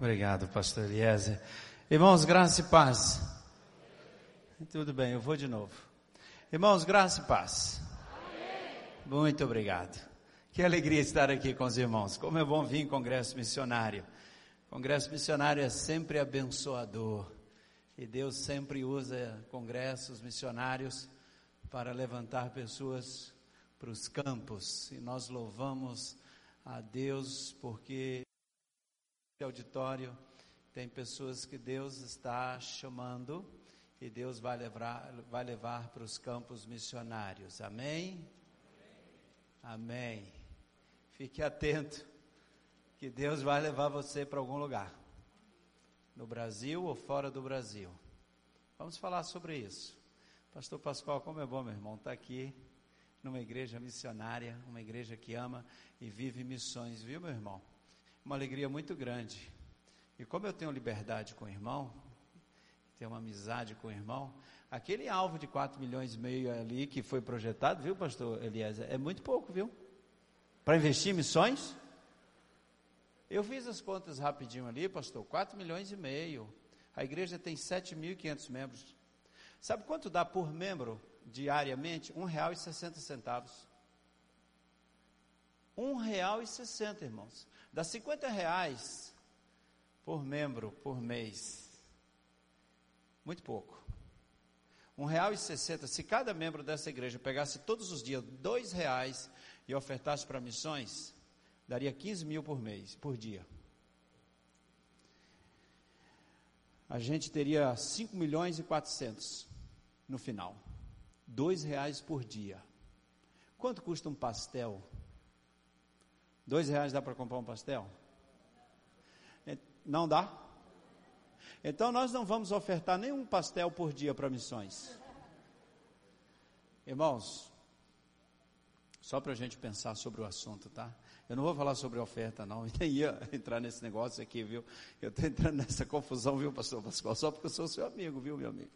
Obrigado, pastor Eliezer. Irmãos, graça e paz. Tudo bem, eu vou de novo. Irmãos, graça e paz. Muito obrigado. Que alegria estar aqui com os irmãos. Como é bom vir em congresso missionário. Congresso missionário é sempre abençoador. E Deus sempre usa congressos missionários para levantar pessoas para os campos. E nós louvamos a Deus porque auditório tem pessoas que Deus está chamando e Deus vai levar, vai levar para os campos missionários. Amém? Amém. Fique atento que Deus vai levar você para algum lugar, no Brasil ou fora do Brasil. Vamos falar sobre isso. Pastor Pascoal, como é bom, meu irmão, estar tá aqui numa igreja missionária, uma igreja que ama e vive missões, viu, meu irmão? Uma alegria muito grande. E como eu tenho liberdade com o irmão, tenho uma amizade com o irmão, aquele alvo de 4 milhões e meio ali que foi projetado, viu, pastor Eliezer, é muito pouco, viu? Para investir em missões? Eu fiz as contas rapidinho ali, pastor, 4 milhões e meio. A igreja tem 7.500 membros. Sabe quanto dá por membro diariamente? R$ 1,60. R$ 1,60, irmãos. Dá 50 reais por membro por mês. Muito pouco. Um real e sessenta. Se cada membro dessa igreja pegasse todos os dias dois reais e ofertasse para missões, daria 15 mil por mês, por dia. A gente teria 5 milhões e 400 no final. Dois reais por dia. Quanto custa um pastel Dois reais dá para comprar um pastel? Não dá? Então nós não vamos ofertar nenhum pastel por dia para missões. Irmãos, só para a gente pensar sobre o assunto, tá? Eu não vou falar sobre oferta, não. Eu nem ia entrar nesse negócio aqui, viu? Eu estou entrando nessa confusão, viu, pastor Pascoal? Só porque eu sou seu amigo, viu, meu amigo?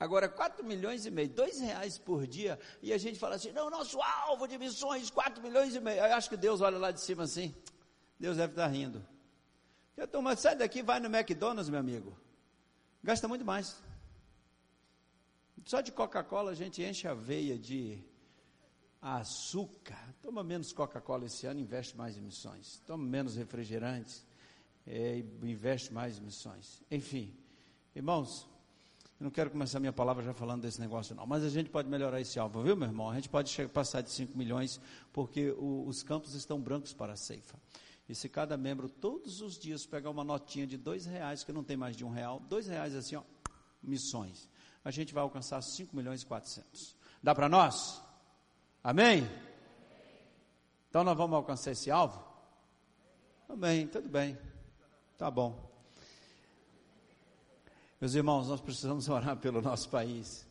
Agora, 4 milhões e meio, 2 reais por dia, e a gente fala assim, não, nosso alvo de missões, 4 milhões e meio. Eu acho que Deus olha lá de cima assim, Deus deve estar rindo. Eu mas sai daqui, vai no McDonald's, meu amigo. Gasta muito mais. Só de Coca-Cola a gente enche a veia de açúcar. Toma menos Coca-Cola esse ano, investe mais em missões. Toma menos refrigerantes, é, investe mais em missões. Enfim, irmãos, eu não quero começar minha palavra já falando desse negócio, não. Mas a gente pode melhorar esse alvo, viu, meu irmão? A gente pode chegar, passar de 5 milhões, porque o, os campos estão brancos para a ceifa. E se cada membro todos os dias pegar uma notinha de dois reais, que não tem mais de um real, dois reais assim, ó, missões, a gente vai alcançar 5 milhões e 400. Dá para nós? Amém? Então nós vamos alcançar esse alvo? Amém, tudo bem. Tá bom. Meus irmãos, nós precisamos orar pelo nosso país,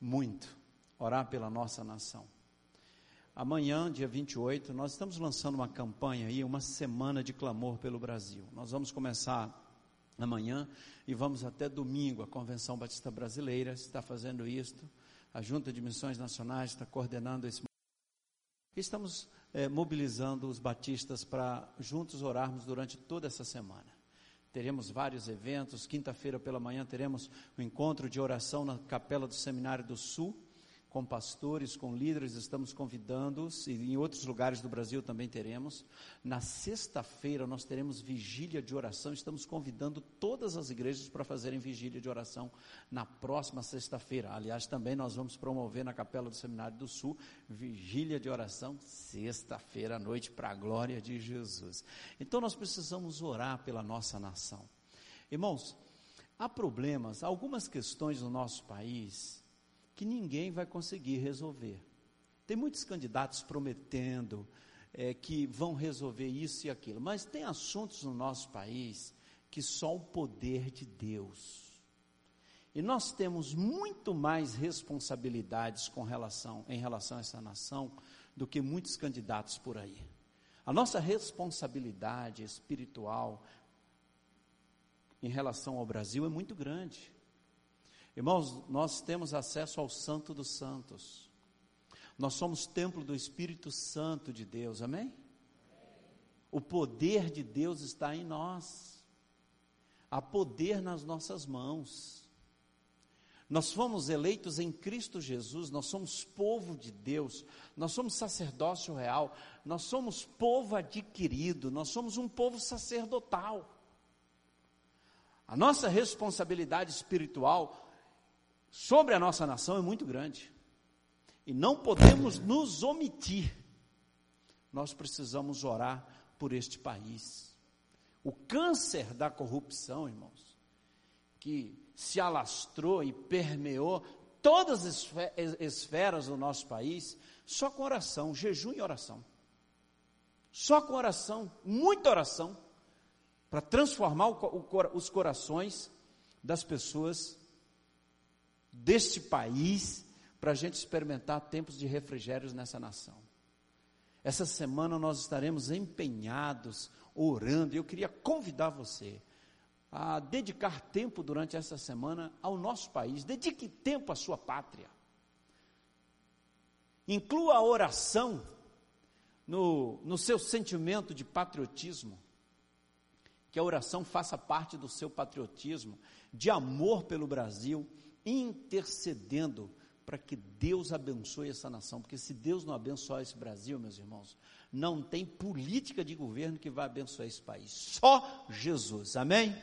muito, orar pela nossa nação. Amanhã, dia 28, nós estamos lançando uma campanha aí, uma semana de clamor pelo Brasil. Nós vamos começar amanhã e vamos até domingo. A Convenção Batista Brasileira está fazendo isto, a Junta de Missões Nacionais está coordenando esse. Estamos é, mobilizando os batistas para juntos orarmos durante toda essa semana teremos vários eventos. Quinta-feira pela manhã teremos um encontro de oração na Capela do Seminário do Sul, com pastores, com líderes, estamos convidando-os, e em outros lugares do Brasil também teremos. Na sexta-feira nós teremos vigília de oração, estamos convidando todas as igrejas para fazerem vigília de oração na próxima sexta-feira. Aliás, também nós vamos promover na Capela do Seminário do Sul vigília de oração sexta-feira à noite para a glória de Jesus. Então nós precisamos orar pela nossa nação. Irmãos, há problemas, algumas questões no nosso país que ninguém vai conseguir resolver. Tem muitos candidatos prometendo é, que vão resolver isso e aquilo, mas tem assuntos no nosso país que só o poder de Deus. E nós temos muito mais responsabilidades com relação, em relação a essa nação do que muitos candidatos por aí. A nossa responsabilidade espiritual em relação ao Brasil é muito grande. Irmãos, nós temos acesso ao Santo dos Santos. Nós somos templo do Espírito Santo de Deus, amém? O poder de Deus está em nós. há poder nas nossas mãos. Nós fomos eleitos em Cristo Jesus, nós somos povo de Deus, nós somos sacerdócio real, nós somos povo adquirido, nós somos um povo sacerdotal. A nossa responsabilidade espiritual sobre a nossa nação é muito grande. E não podemos nos omitir. Nós precisamos orar por este país. O câncer da corrupção, irmãos, que se alastrou e permeou todas as esferas do nosso país, só com oração, jejum e oração. Só com oração, muita oração, para transformar o, o, os corações das pessoas deste país, para a gente experimentar tempos de refrigérios nessa nação. Essa semana nós estaremos empenhados, orando, e eu queria convidar você a dedicar tempo durante essa semana ao nosso país, dedique tempo à sua pátria. Inclua a oração no, no seu sentimento de patriotismo, que a oração faça parte do seu patriotismo, de amor pelo Brasil, intercedendo para que Deus abençoe essa nação, porque se Deus não abençoar esse Brasil, meus irmãos, não tem política de governo que vai abençoar esse país, só Jesus, amém?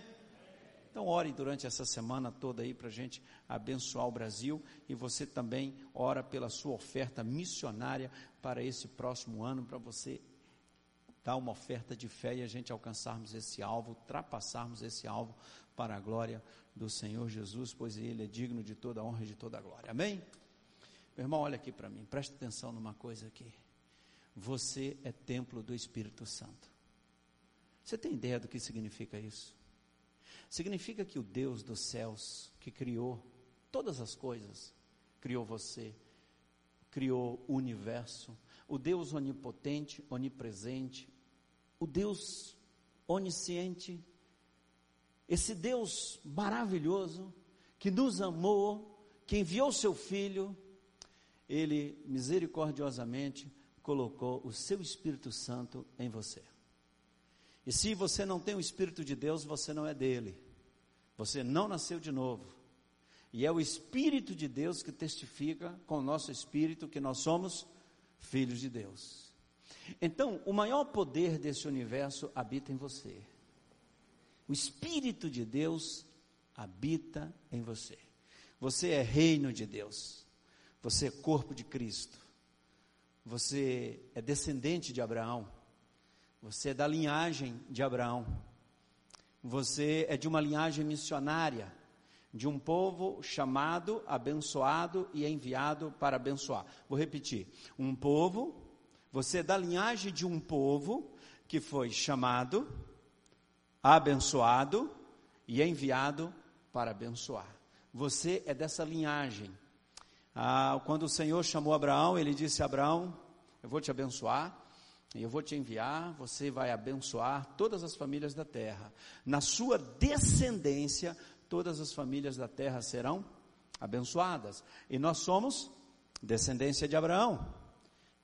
Então, ore durante essa semana toda aí para a gente abençoar o Brasil e você também ora pela sua oferta missionária para esse próximo ano, para você dar uma oferta de fé e a gente alcançarmos esse alvo, ultrapassarmos esse alvo para a glória do Senhor Jesus, pois Ele é digno de toda a honra e de toda a glória. Amém? Meu irmão, olha aqui para mim, preste atenção numa coisa aqui. Você é templo do Espírito Santo. Você tem ideia do que significa isso? Significa que o Deus dos céus, que criou todas as coisas, criou você, criou o universo, o Deus onipotente, onipresente, o Deus onisciente, esse Deus maravilhoso, que nos amou, que enviou seu Filho, ele misericordiosamente colocou o seu Espírito Santo em você. E se você não tem o Espírito de Deus, você não é dele. Você não nasceu de novo. E é o Espírito de Deus que testifica com o nosso espírito que nós somos filhos de Deus. Então, o maior poder desse universo habita em você. O Espírito de Deus habita em você. Você é reino de Deus. Você é corpo de Cristo. Você é descendente de Abraão. Você é da linhagem de Abraão. Você é de uma linhagem missionária, de um povo chamado, abençoado e enviado para abençoar. Vou repetir: um povo, você é da linhagem de um povo que foi chamado, abençoado e enviado para abençoar. Você é dessa linhagem. Ah, quando o Senhor chamou Abraão, ele disse: Abraão, eu vou te abençoar e eu vou te enviar, você vai abençoar todas as famílias da terra. Na sua descendência, todas as famílias da terra serão abençoadas. E nós somos descendência de Abraão.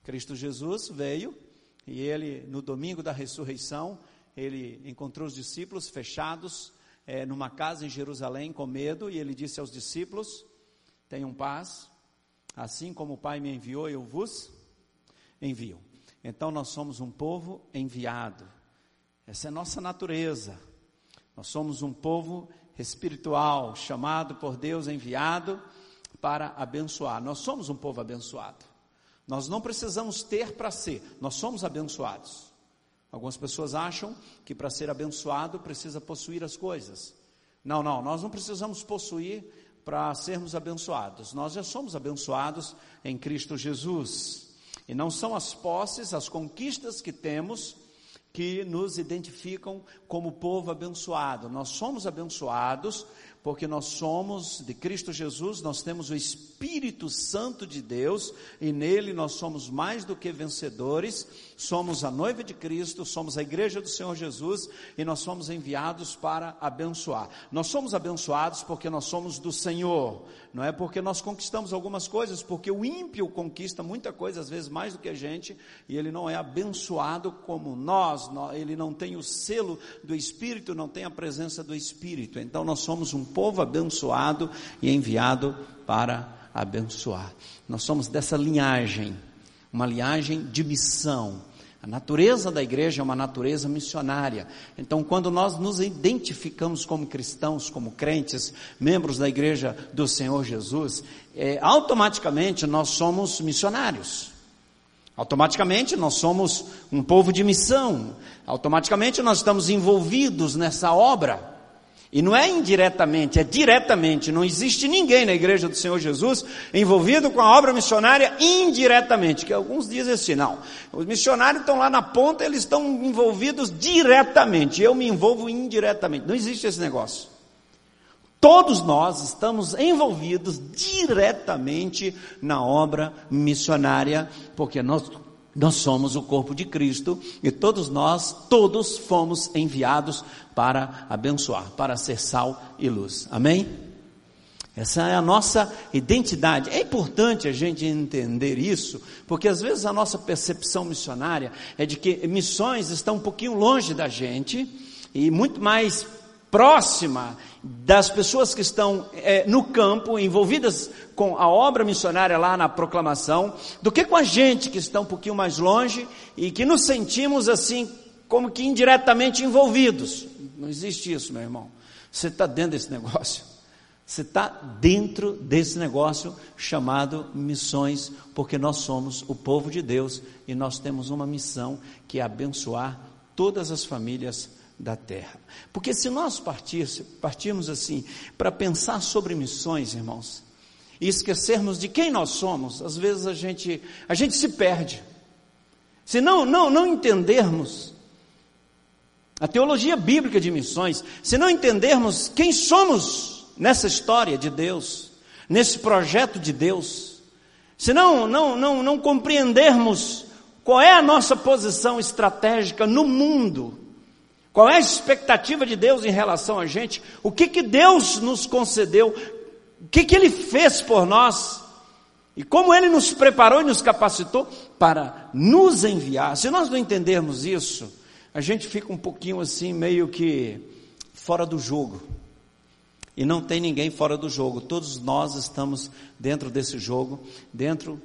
Cristo Jesus veio e ele, no domingo da ressurreição, ele encontrou os discípulos fechados é, numa casa em Jerusalém com medo e ele disse aos discípulos: Tenham paz, assim como o Pai me enviou, eu vos envio. Então nós somos um povo enviado. Essa é nossa natureza. Nós somos um povo espiritual, chamado por Deus, enviado para abençoar. Nós somos um povo abençoado. Nós não precisamos ter para ser, nós somos abençoados. Algumas pessoas acham que para ser abençoado precisa possuir as coisas. Não, não, nós não precisamos possuir para sermos abençoados. Nós já somos abençoados em Cristo Jesus. E não são as posses, as conquistas que temos que nos identificam como povo abençoado. Nós somos abençoados porque nós somos de Cristo Jesus, nós temos o Espírito Santo de Deus e nele nós somos mais do que vencedores, somos a noiva de Cristo, somos a igreja do Senhor Jesus e nós somos enviados para abençoar. Nós somos abençoados porque nós somos do Senhor, não é porque nós conquistamos algumas coisas, porque o ímpio conquista muita coisa, às vezes mais do que a gente, e ele não é abençoado como nós ele não tem o selo do Espírito, não tem a presença do Espírito. Então nós somos um povo abençoado e enviado para abençoar. Nós somos dessa linhagem, uma linhagem de missão. A natureza da igreja é uma natureza missionária. Então, quando nós nos identificamos como cristãos, como crentes, membros da igreja do Senhor Jesus, é, automaticamente nós somos missionários. Automaticamente nós somos um povo de missão. Automaticamente nós estamos envolvidos nessa obra. E não é indiretamente, é diretamente. Não existe ninguém na igreja do Senhor Jesus envolvido com a obra missionária indiretamente. Que alguns dizem assim, não. Os missionários estão lá na ponta, eles estão envolvidos diretamente. Eu me envolvo indiretamente. Não existe esse negócio. Todos nós estamos envolvidos diretamente na obra missionária, porque nós nós somos o corpo de Cristo e todos nós, todos fomos enviados para abençoar, para ser sal e luz. Amém? Essa é a nossa identidade. É importante a gente entender isso, porque às vezes a nossa percepção missionária é de que missões estão um pouquinho longe da gente e muito mais próxima das pessoas que estão é, no campo, envolvidas com a obra missionária lá na proclamação, do que com a gente que está um pouquinho mais longe e que nos sentimos assim, como que indiretamente envolvidos. Não existe isso, meu irmão. Você está dentro desse negócio. Você está dentro desse negócio chamado missões, porque nós somos o povo de Deus e nós temos uma missão que é abençoar todas as famílias da terra. Porque se nós partirmos assim para pensar sobre missões, irmãos, e esquecermos de quem nós somos, às vezes a gente, a gente se perde. Se não, não, não entendermos a teologia bíblica de missões, se não entendermos quem somos nessa história de Deus, nesse projeto de Deus, se não, não, não, não compreendermos qual é a nossa posição estratégica no mundo, qual é a expectativa de Deus em relação a gente? O que, que Deus nos concedeu? O que, que Ele fez por nós? E como Ele nos preparou e nos capacitou para nos enviar? Se nós não entendermos isso, a gente fica um pouquinho assim, meio que fora do jogo. E não tem ninguém fora do jogo. Todos nós estamos dentro desse jogo, dentro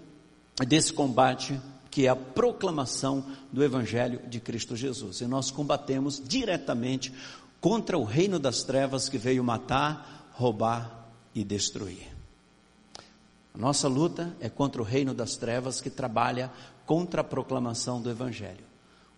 desse combate que é a proclamação do Evangelho de Cristo Jesus. E nós combatemos diretamente contra o reino das trevas que veio matar, roubar e destruir. A nossa luta é contra o reino das trevas que trabalha contra a proclamação do Evangelho.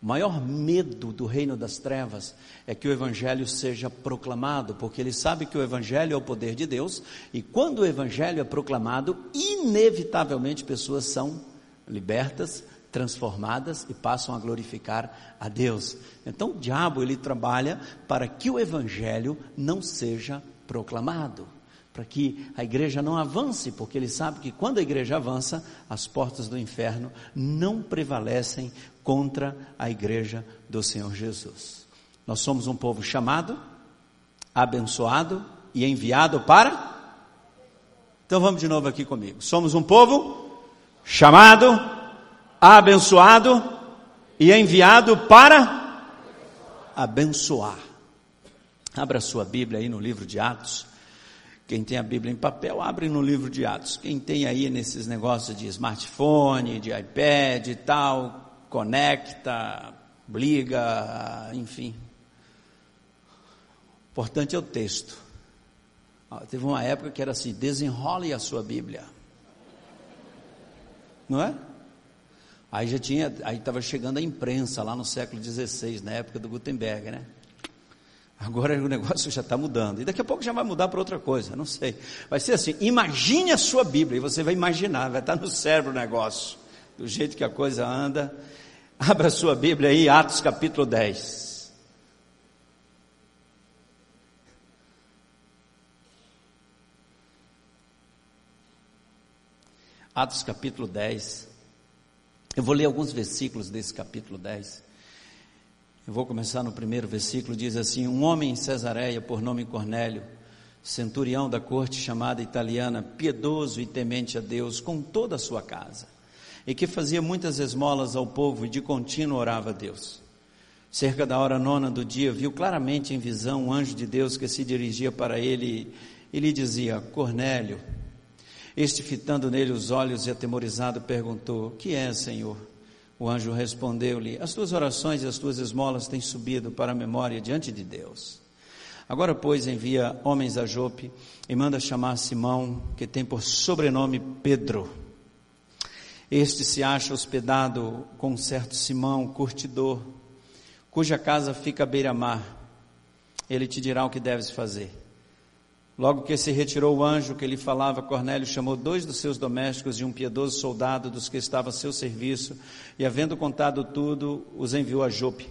O maior medo do reino das trevas é que o Evangelho seja proclamado, porque ele sabe que o Evangelho é o poder de Deus, e quando o Evangelho é proclamado, inevitavelmente pessoas são libertas, transformadas e passam a glorificar a Deus. Então o diabo ele trabalha para que o evangelho não seja proclamado, para que a igreja não avance, porque ele sabe que quando a igreja avança, as portas do inferno não prevalecem contra a igreja do Senhor Jesus. Nós somos um povo chamado, abençoado e enviado para Então vamos de novo aqui comigo. Somos um povo chamado, abençoado e enviado para abençoar. Abra sua Bíblia aí no livro de Atos. Quem tem a Bíblia em papel, abre no livro de Atos. Quem tem aí nesses negócios de smartphone, de iPad e tal, conecta, liga, enfim. O importante é o texto. Teve uma época que era assim: desenrole a sua Bíblia não é? Aí já tinha, aí estava chegando a imprensa lá no século XVI, na época do Gutenberg, né? Agora o negócio já está mudando. E daqui a pouco já vai mudar para outra coisa, não sei. Vai ser assim: imagine a sua Bíblia, e você vai imaginar, vai estar no cérebro o negócio, do jeito que a coisa anda. Abra a sua Bíblia aí, Atos capítulo 10. Atos capítulo 10. Eu vou ler alguns versículos desse capítulo 10. Eu vou começar no primeiro versículo, diz assim: Um homem em Cesareia, por nome Cornélio, centurião da corte chamada italiana, piedoso e temente a Deus com toda a sua casa, e que fazia muitas esmolas ao povo e de contínuo orava a Deus. Cerca da hora nona do dia, viu claramente em visão um anjo de Deus que se dirigia para ele e lhe dizia: Cornélio. Este, fitando nele os olhos e atemorizado, perguntou: Que é, Senhor? O anjo respondeu-lhe: As tuas orações e as tuas esmolas têm subido para a memória diante de Deus. Agora, pois, envia homens a Jope e manda chamar Simão, que tem por sobrenome Pedro. Este se acha hospedado com um certo Simão, curtidor, cuja casa fica à beira-mar. Ele te dirá o que deves fazer. Logo que se retirou o anjo que lhe falava, Cornélio chamou dois dos seus domésticos e um piedoso soldado dos que estava a seu serviço, e havendo contado tudo, os enviou a Jope.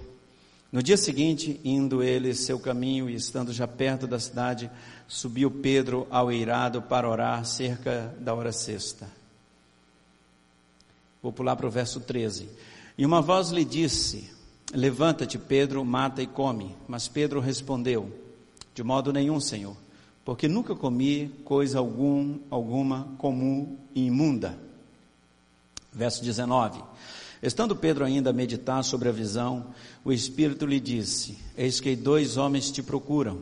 No dia seguinte, indo ele seu caminho e estando já perto da cidade, subiu Pedro ao eirado para orar cerca da hora sexta. Vou pular para o verso 13. E uma voz lhe disse: Levanta-te, Pedro, mata e come. Mas Pedro respondeu: De modo nenhum, Senhor porque nunca comi coisa algum, alguma comum e imunda. Verso 19. Estando Pedro ainda a meditar sobre a visão, o Espírito lhe disse: Eis que dois homens te procuram.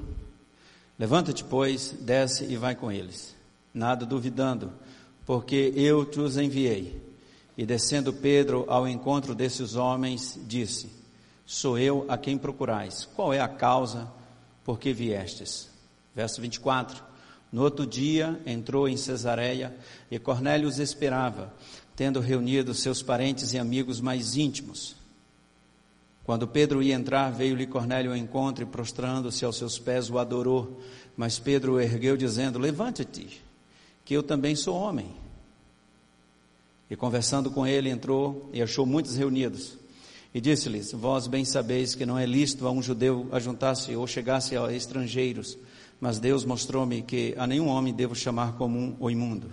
Levanta-te, pois, desce e vai com eles, nada duvidando, porque eu te os enviei. E descendo Pedro ao encontro desses homens, disse: Sou eu a quem procurais. Qual é a causa por que viestes? Verso 24. No outro dia entrou em Cesareia e Cornélio os esperava, tendo reunido seus parentes e amigos mais íntimos. Quando Pedro ia entrar, veio-lhe Cornélio ao encontro e, prostrando-se aos seus pés, o adorou. Mas Pedro o ergueu, dizendo: Levante-te, que eu também sou homem. E conversando com ele, entrou e achou muitos reunidos. E disse-lhes: Vós bem sabeis que não é lícito a um judeu ajuntar-se ou chegar-se a estrangeiros mas Deus mostrou-me que a nenhum homem devo chamar comum ou imundo.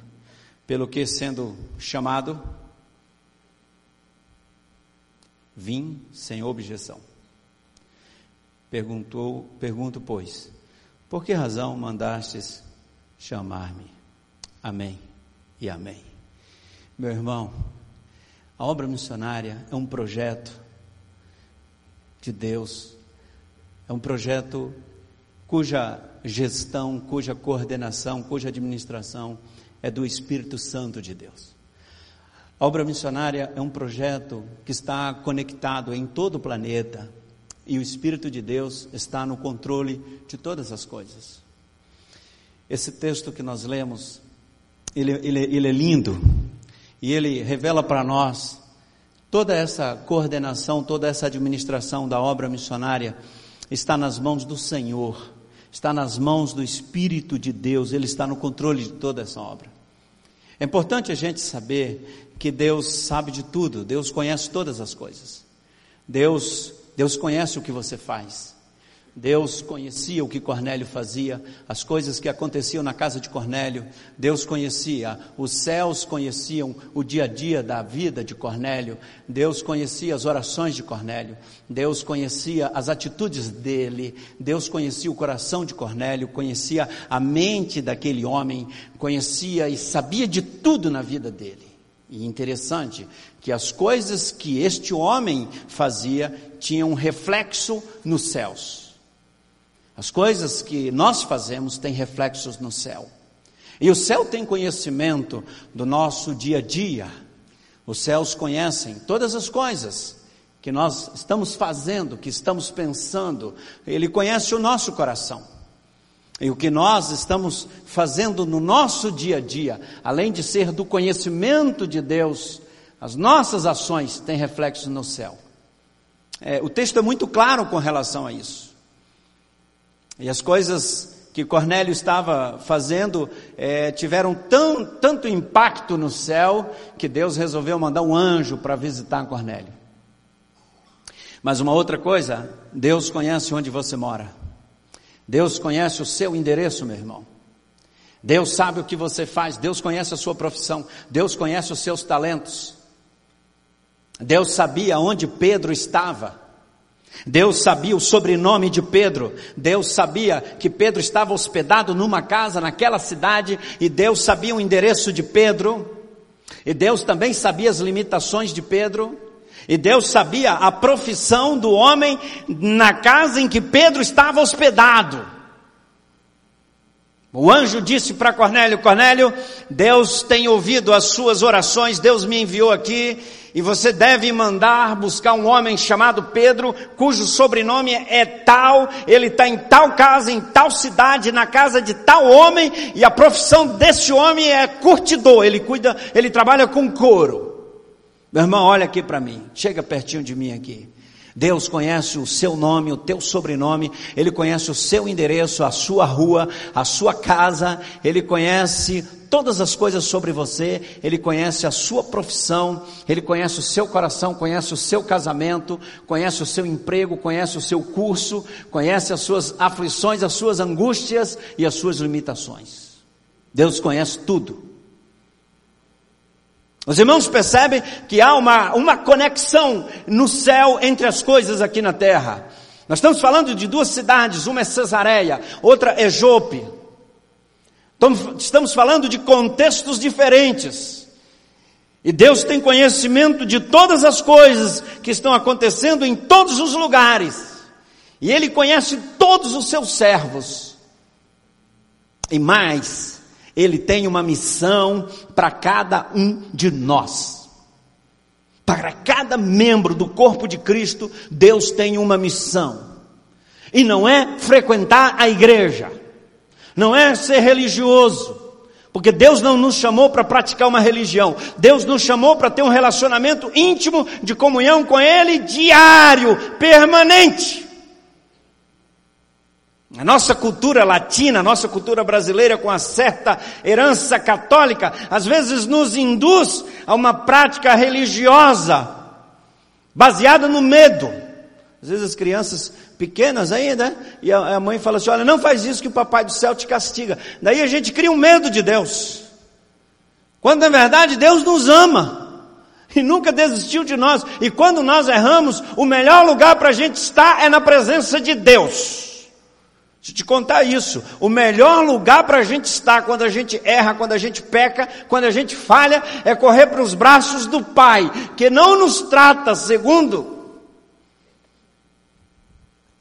Pelo que, sendo chamado, vim sem objeção. Perguntou, pergunto, pois, por que razão mandastes chamar-me? Amém e amém. Meu irmão, a obra missionária é um projeto de Deus, é um projeto cuja gestão, cuja coordenação, cuja administração é do Espírito Santo de Deus. A obra missionária é um projeto que está conectado em todo o planeta e o Espírito de Deus está no controle de todas as coisas. Esse texto que nós lemos, ele, ele, ele é lindo e ele revela para nós toda essa coordenação, toda essa administração da obra missionária está nas mãos do Senhor está nas mãos do Espírito de Deus, Ele está no controle de toda essa obra. É importante a gente saber que Deus sabe de tudo, Deus conhece todas as coisas. Deus, Deus conhece o que você faz. Deus conhecia o que Cornélio fazia, as coisas que aconteciam na casa de Cornélio. Deus conhecia, os céus conheciam o dia a dia da vida de Cornélio. Deus conhecia as orações de Cornélio. Deus conhecia as atitudes dele. Deus conhecia o coração de Cornélio, conhecia a mente daquele homem, conhecia e sabia de tudo na vida dele. E interessante que as coisas que este homem fazia tinham um reflexo nos céus. As coisas que nós fazemos têm reflexos no céu. E o céu tem conhecimento do nosso dia a dia. Os céus conhecem todas as coisas que nós estamos fazendo, que estamos pensando. Ele conhece o nosso coração. E o que nós estamos fazendo no nosso dia a dia, além de ser do conhecimento de Deus, as nossas ações têm reflexos no céu. É, o texto é muito claro com relação a isso. E as coisas que Cornélio estava fazendo é, tiveram tão, tanto impacto no céu que Deus resolveu mandar um anjo para visitar Cornélio. Mas uma outra coisa, Deus conhece onde você mora. Deus conhece o seu endereço, meu irmão. Deus sabe o que você faz, Deus conhece a sua profissão, Deus conhece os seus talentos. Deus sabia onde Pedro estava. Deus sabia o sobrenome de Pedro, Deus sabia que Pedro estava hospedado numa casa naquela cidade, e Deus sabia o endereço de Pedro, e Deus também sabia as limitações de Pedro, E Deus sabia a profissão do homem na casa em que Pedro estava hospedado. O anjo disse para Cornélio: Cornélio, Deus tem ouvido as suas orações, Deus me enviou aqui e você deve mandar buscar um homem chamado Pedro, cujo sobrenome é tal, ele está em tal casa, em tal cidade, na casa de tal homem, e a profissão desse homem é curtidor, ele cuida, ele trabalha com couro. Meu irmão, olha aqui para mim, chega pertinho de mim aqui. Deus conhece o seu nome, o teu sobrenome, Ele conhece o seu endereço, a sua rua, a sua casa, Ele conhece todas as coisas sobre você, Ele conhece a sua profissão, Ele conhece o seu coração, conhece o seu casamento, conhece o seu emprego, conhece o seu curso, conhece as suas aflições, as suas angústias e as suas limitações. Deus conhece tudo. Os irmãos percebem que há uma, uma conexão no céu entre as coisas aqui na terra. Nós estamos falando de duas cidades, uma é Cesareia, outra é Jope. Estamos falando de contextos diferentes. E Deus tem conhecimento de todas as coisas que estão acontecendo em todos os lugares. E Ele conhece todos os seus servos. E mais, ele tem uma missão para cada um de nós. Para cada membro do corpo de Cristo, Deus tem uma missão. E não é frequentar a igreja, não é ser religioso, porque Deus não nos chamou para praticar uma religião, Deus nos chamou para ter um relacionamento íntimo de comunhão com Ele diário, permanente. A nossa cultura latina, a nossa cultura brasileira, com a certa herança católica, às vezes nos induz a uma prática religiosa baseada no medo. Às vezes as crianças pequenas ainda, e a mãe fala assim: olha, não faz isso que o papai do céu te castiga. Daí a gente cria um medo de Deus. Quando na verdade Deus nos ama e nunca desistiu de nós. E quando nós erramos, o melhor lugar para a gente estar é na presença de Deus. Deixa eu te contar isso. O melhor lugar para a gente estar quando a gente erra, quando a gente peca, quando a gente falha, é correr para os braços do Pai, que não nos trata segundo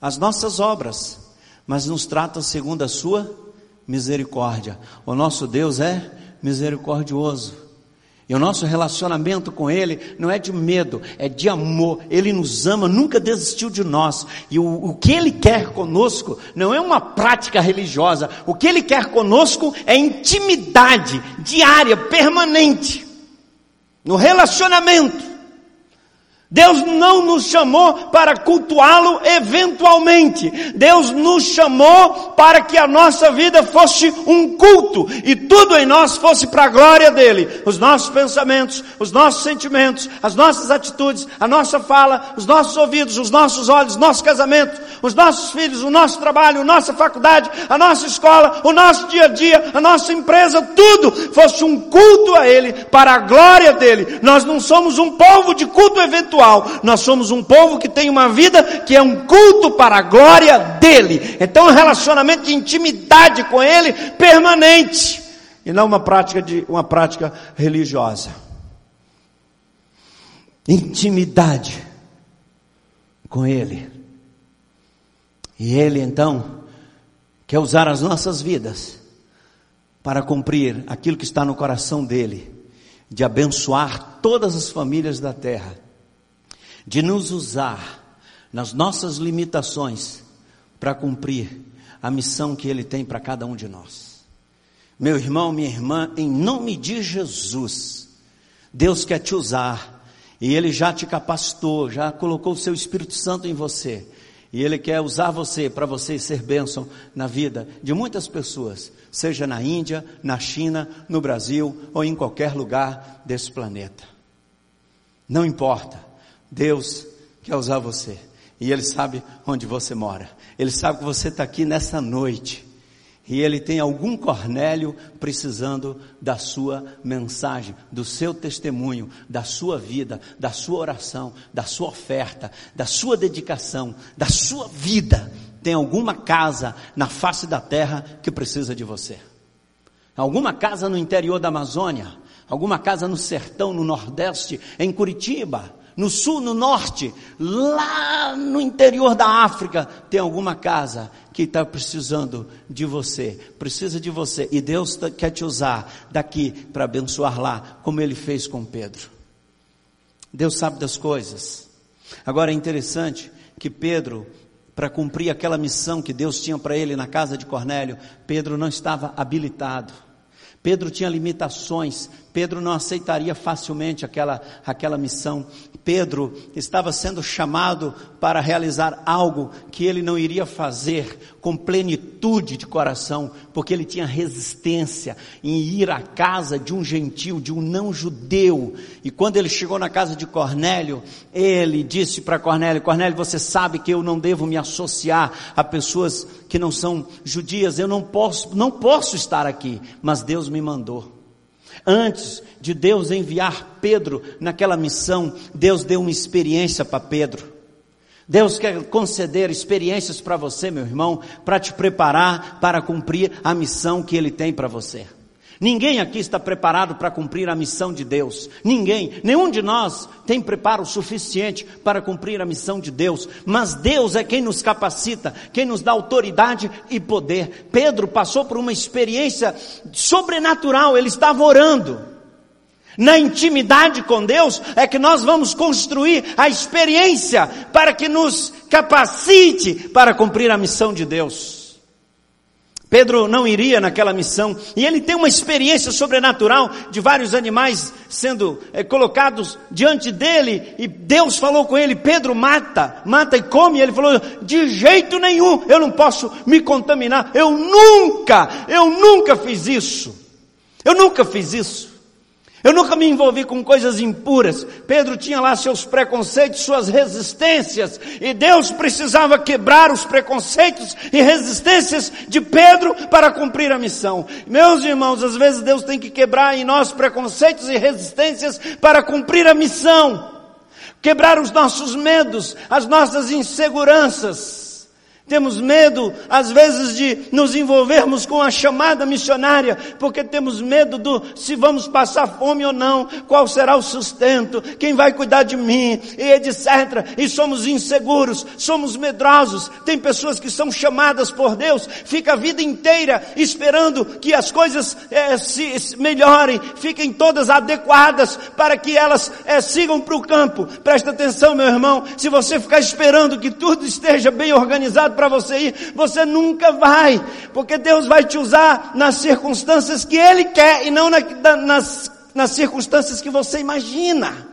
as nossas obras, mas nos trata segundo a sua misericórdia. O nosso Deus é misericordioso. E o nosso relacionamento com Ele não é de medo, é de amor. Ele nos ama, nunca desistiu de nós. E o, o que Ele quer conosco não é uma prática religiosa. O que Ele quer conosco é intimidade diária, permanente. No relacionamento. Deus não nos chamou para cultuá-lo eventualmente. Deus nos chamou para que a nossa vida fosse um culto e tudo em nós fosse para a glória dele. Os nossos pensamentos, os nossos sentimentos, as nossas atitudes, a nossa fala, os nossos ouvidos, os nossos olhos, nosso casamento, os nossos filhos, o nosso trabalho, a nossa faculdade, a nossa escola, o nosso dia a dia, a nossa empresa, tudo fosse um culto a ele para a glória dele. Nós não somos um povo de culto eventual nós somos um povo que tem uma vida que é um culto para a glória dele. Então, um relacionamento de intimidade com ele permanente e não uma prática de uma prática religiosa. Intimidade com ele. E ele então quer usar as nossas vidas para cumprir aquilo que está no coração dele, de abençoar todas as famílias da terra de nos usar nas nossas limitações para cumprir a missão que Ele tem para cada um de nós. Meu irmão, minha irmã, em nome de Jesus, Deus quer te usar e Ele já te capacitou, já colocou o seu Espírito Santo em você. E Ele quer usar você para você ser bênção na vida de muitas pessoas, seja na Índia, na China, no Brasil ou em qualquer lugar desse planeta. Não importa. Deus quer usar você. E Ele sabe onde você mora. Ele sabe que você está aqui nessa noite. E Ele tem algum Cornélio precisando da sua mensagem, do seu testemunho, da sua vida, da sua oração, da sua oferta, da sua dedicação, da sua vida. Tem alguma casa na face da terra que precisa de você. Alguma casa no interior da Amazônia, alguma casa no sertão, no Nordeste, em Curitiba, no sul, no norte, lá no interior da África, tem alguma casa que está precisando de você, precisa de você, e Deus tá, quer te usar daqui para abençoar lá, como Ele fez com Pedro. Deus sabe das coisas. Agora é interessante que Pedro, para cumprir aquela missão que Deus tinha para ele na casa de Cornélio, Pedro não estava habilitado. Pedro tinha limitações, Pedro não aceitaria facilmente aquela, aquela missão. Pedro estava sendo chamado para realizar algo que ele não iria fazer com plenitude de coração, porque ele tinha resistência em ir à casa de um gentil, de um não judeu. E quando ele chegou na casa de Cornélio, ele disse para Cornélio: Cornélio, você sabe que eu não devo me associar a pessoas que não são judias, eu não posso, não posso estar aqui, mas Deus me mandou. Antes de Deus enviar Pedro naquela missão, Deus deu uma experiência para Pedro. Deus quer conceder experiências para você, meu irmão, para te preparar para cumprir a missão que Ele tem para você. Ninguém aqui está preparado para cumprir a missão de Deus. Ninguém, nenhum de nós tem preparo suficiente para cumprir a missão de Deus. Mas Deus é quem nos capacita, quem nos dá autoridade e poder. Pedro passou por uma experiência sobrenatural, ele estava orando. Na intimidade com Deus é que nós vamos construir a experiência para que nos capacite para cumprir a missão de Deus. Pedro não iria naquela missão e ele tem uma experiência sobrenatural de vários animais sendo é, colocados diante dele e Deus falou com ele: Pedro, mata, mata e come. E ele falou: De jeito nenhum, eu não posso me contaminar. Eu nunca, eu nunca fiz isso. Eu nunca fiz isso. Eu nunca me envolvi com coisas impuras. Pedro tinha lá seus preconceitos, suas resistências, e Deus precisava quebrar os preconceitos e resistências de Pedro para cumprir a missão. Meus irmãos, às vezes Deus tem que quebrar em nós preconceitos e resistências para cumprir a missão. Quebrar os nossos medos, as nossas inseguranças. Temos medo, às vezes, de nos envolvermos com a chamada missionária, porque temos medo do se vamos passar fome ou não, qual será o sustento, quem vai cuidar de mim, e etc. E somos inseguros, somos medrosos. Tem pessoas que são chamadas por Deus, fica a vida inteira esperando que as coisas é, se melhorem, fiquem todas adequadas para que elas é, sigam para o campo. Presta atenção, meu irmão, se você ficar esperando que tudo esteja bem organizado, para você ir, você nunca vai, porque Deus vai te usar nas circunstâncias que Ele quer e não na, nas, nas circunstâncias que você imagina.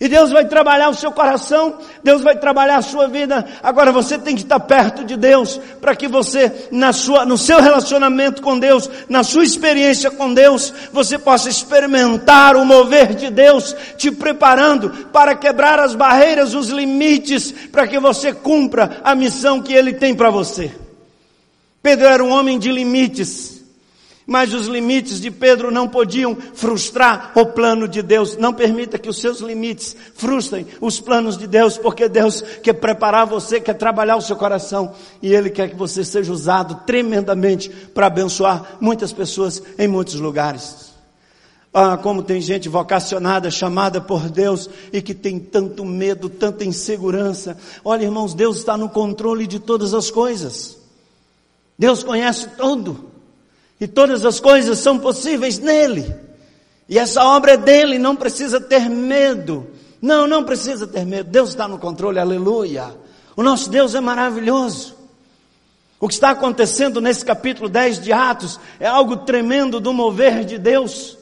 E Deus vai trabalhar o seu coração, Deus vai trabalhar a sua vida. Agora você tem que estar perto de Deus para que você, na sua, no seu relacionamento com Deus, na sua experiência com Deus, você possa experimentar o mover de Deus, te preparando para quebrar as barreiras, os limites, para que você cumpra a missão que Ele tem para você. Pedro era um homem de limites. Mas os limites de Pedro não podiam frustrar o plano de Deus. Não permita que os seus limites frustrem os planos de Deus, porque Deus quer preparar você, quer trabalhar o seu coração e Ele quer que você seja usado tremendamente para abençoar muitas pessoas em muitos lugares. Ah, como tem gente vocacionada, chamada por Deus e que tem tanto medo, tanta insegurança. Olha, irmãos, Deus está no controle de todas as coisas. Deus conhece tudo. E todas as coisas são possíveis nele. E essa obra é dele, não precisa ter medo. Não, não precisa ter medo. Deus está no controle, aleluia. O nosso Deus é maravilhoso. O que está acontecendo nesse capítulo 10 de Atos é algo tremendo do mover de Deus.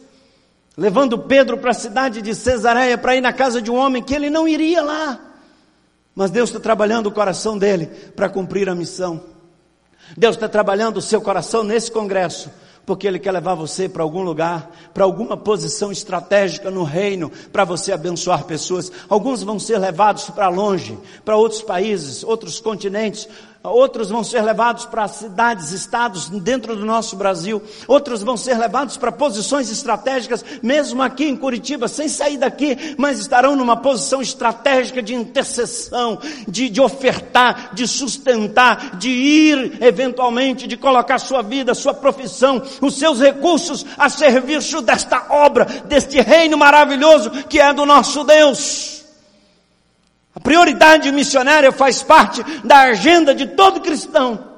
Levando Pedro para a cidade de Cesareia para ir na casa de um homem que ele não iria lá. Mas Deus está trabalhando o coração dele para cumprir a missão. Deus está trabalhando o seu coração nesse congresso, porque Ele quer levar você para algum lugar, para alguma posição estratégica no reino, para você abençoar pessoas. Alguns vão ser levados para longe, para outros países, outros continentes, outros vão ser levados para cidades, estados dentro do nosso Brasil, outros vão ser levados para posições estratégicas, mesmo aqui em Curitiba, sem sair daqui, mas estarão numa posição estratégica de intercessão, de, de ofertar, de sustentar, de ir eventualmente, de colocar sua vida, sua profissão, os seus recursos a serviço desta obra, deste reino maravilhoso que é do nosso Deus. Prioridade missionária faz parte da agenda de todo cristão.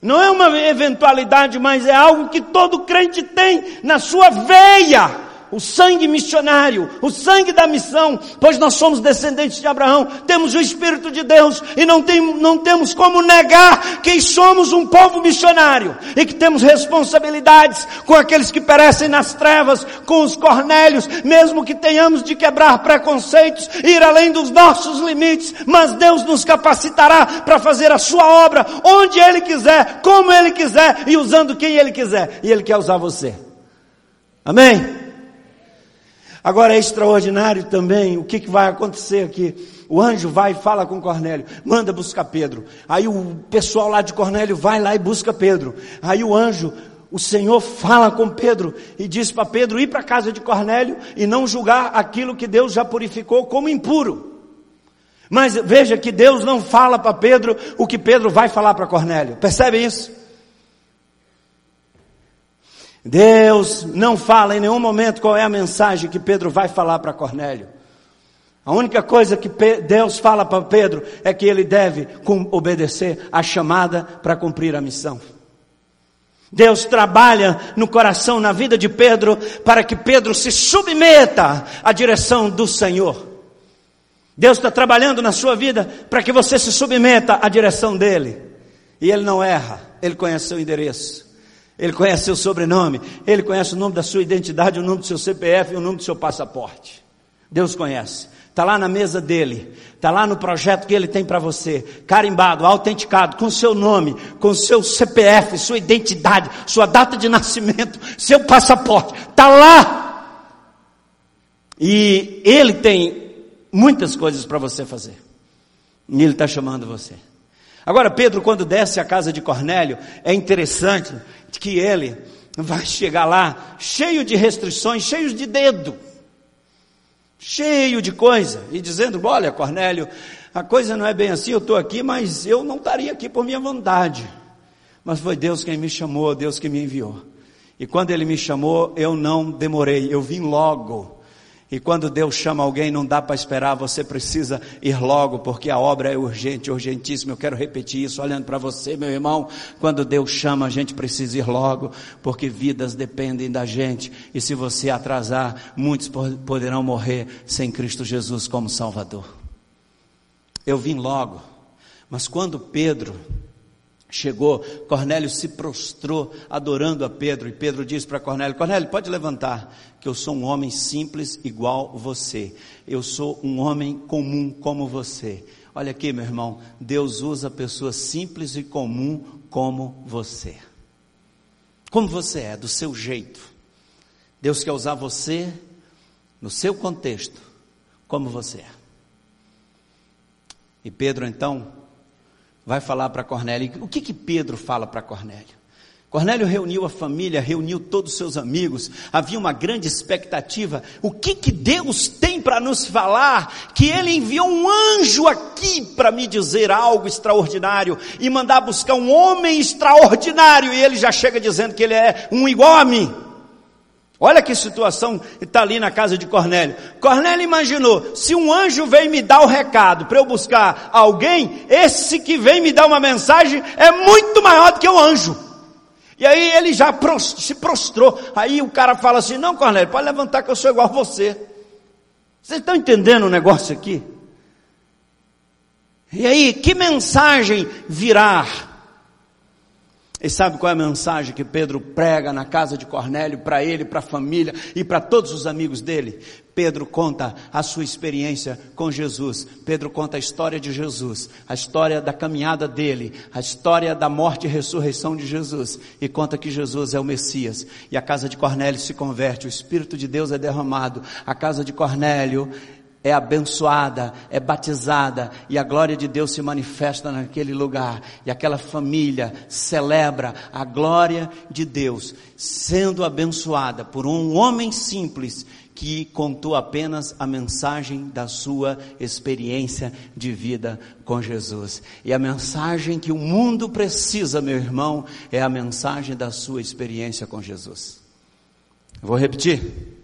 Não é uma eventualidade, mas é algo que todo crente tem na sua veia o sangue missionário, o sangue da missão, pois nós somos descendentes de Abraão, temos o Espírito de Deus e não, tem, não temos como negar que somos um povo missionário e que temos responsabilidades com aqueles que perecem nas trevas, com os cornélios, mesmo que tenhamos de quebrar preconceitos, ir além dos nossos limites, mas Deus nos capacitará para fazer a sua obra onde Ele quiser, como Ele quiser e usando quem Ele quiser. E Ele quer usar você. Amém? Agora é extraordinário também o que, que vai acontecer aqui. O anjo vai e fala com Cornélio, manda buscar Pedro. Aí o pessoal lá de Cornélio vai lá e busca Pedro. Aí o anjo, o Senhor fala com Pedro e diz para Pedro ir para a casa de Cornélio e não julgar aquilo que Deus já purificou como impuro. Mas veja que Deus não fala para Pedro o que Pedro vai falar para Cornélio. Percebe isso? Deus não fala em nenhum momento qual é a mensagem que Pedro vai falar para Cornélio. A única coisa que Deus fala para Pedro é que ele deve obedecer à chamada para cumprir a missão. Deus trabalha no coração, na vida de Pedro, para que Pedro se submeta à direção do Senhor. Deus está trabalhando na sua vida para que você se submeta à direção dele. E ele não erra, ele conhece seu endereço. Ele conhece seu sobrenome, ele conhece o nome da sua identidade, o nome do seu CPF e o nome do seu passaporte. Deus conhece. Está lá na mesa dele, está lá no projeto que ele tem para você, carimbado, autenticado, com seu nome, com seu CPF, sua identidade, sua data de nascimento, seu passaporte, está lá. E ele tem muitas coisas para você fazer. E ele está chamando você. Agora, Pedro, quando desce à casa de Cornélio, é interessante que ele vai chegar lá cheio de restrições, cheio de dedo, cheio de coisa, e dizendo: Olha, Cornélio, a coisa não é bem assim, eu estou aqui, mas eu não estaria aqui por minha vontade. Mas foi Deus quem me chamou, Deus que me enviou. E quando Ele me chamou, eu não demorei, eu vim logo. E quando Deus chama alguém, não dá para esperar, você precisa ir logo, porque a obra é urgente, urgentíssima. Eu quero repetir isso olhando para você, meu irmão. Quando Deus chama, a gente precisa ir logo, porque vidas dependem da gente. E se você atrasar, muitos poderão morrer sem Cristo Jesus como Salvador. Eu vim logo, mas quando Pedro chegou, Cornélio se prostrou adorando a Pedro, e Pedro disse para Cornélio: Cornélio, pode levantar, que eu sou um homem simples igual você, eu sou um homem comum como você. Olha aqui, meu irmão, Deus usa pessoas simples e comum como você. Como você é, do seu jeito. Deus quer usar você no seu contexto, como você é. E Pedro então vai falar para Cornélio. O que que Pedro fala para Cornélio? Cornélio reuniu a família, reuniu todos os seus amigos, havia uma grande expectativa. O que que Deus tem para nos falar? Que Ele enviou um anjo aqui para me dizer algo extraordinário e mandar buscar um homem extraordinário e ele já chega dizendo que ele é um igual a mim. Olha que situação está ali na casa de Cornélio. Cornélio imaginou: se um anjo vem me dar o recado para eu buscar alguém, esse que vem me dar uma mensagem é muito maior do que o anjo. E aí ele já se prostrou. Aí o cara fala assim: Não, Cornélio, pode levantar que eu sou igual a você. Vocês estão entendendo o negócio aqui? E aí, que mensagem virá? E sabe qual é a mensagem que Pedro prega na casa de Cornélio para ele, para a família e para todos os amigos dele? Pedro conta a sua experiência com Jesus. Pedro conta a história de Jesus, a história da caminhada dele, a história da morte e ressurreição de Jesus. E conta que Jesus é o Messias. E a casa de Cornélio se converte, o Espírito de Deus é derramado. A casa de Cornélio é abençoada, é batizada e a glória de Deus se manifesta naquele lugar e aquela família celebra a glória de Deus sendo abençoada por um homem simples que contou apenas a mensagem da sua experiência de vida com Jesus. E a mensagem que o mundo precisa, meu irmão, é a mensagem da sua experiência com Jesus. Vou repetir.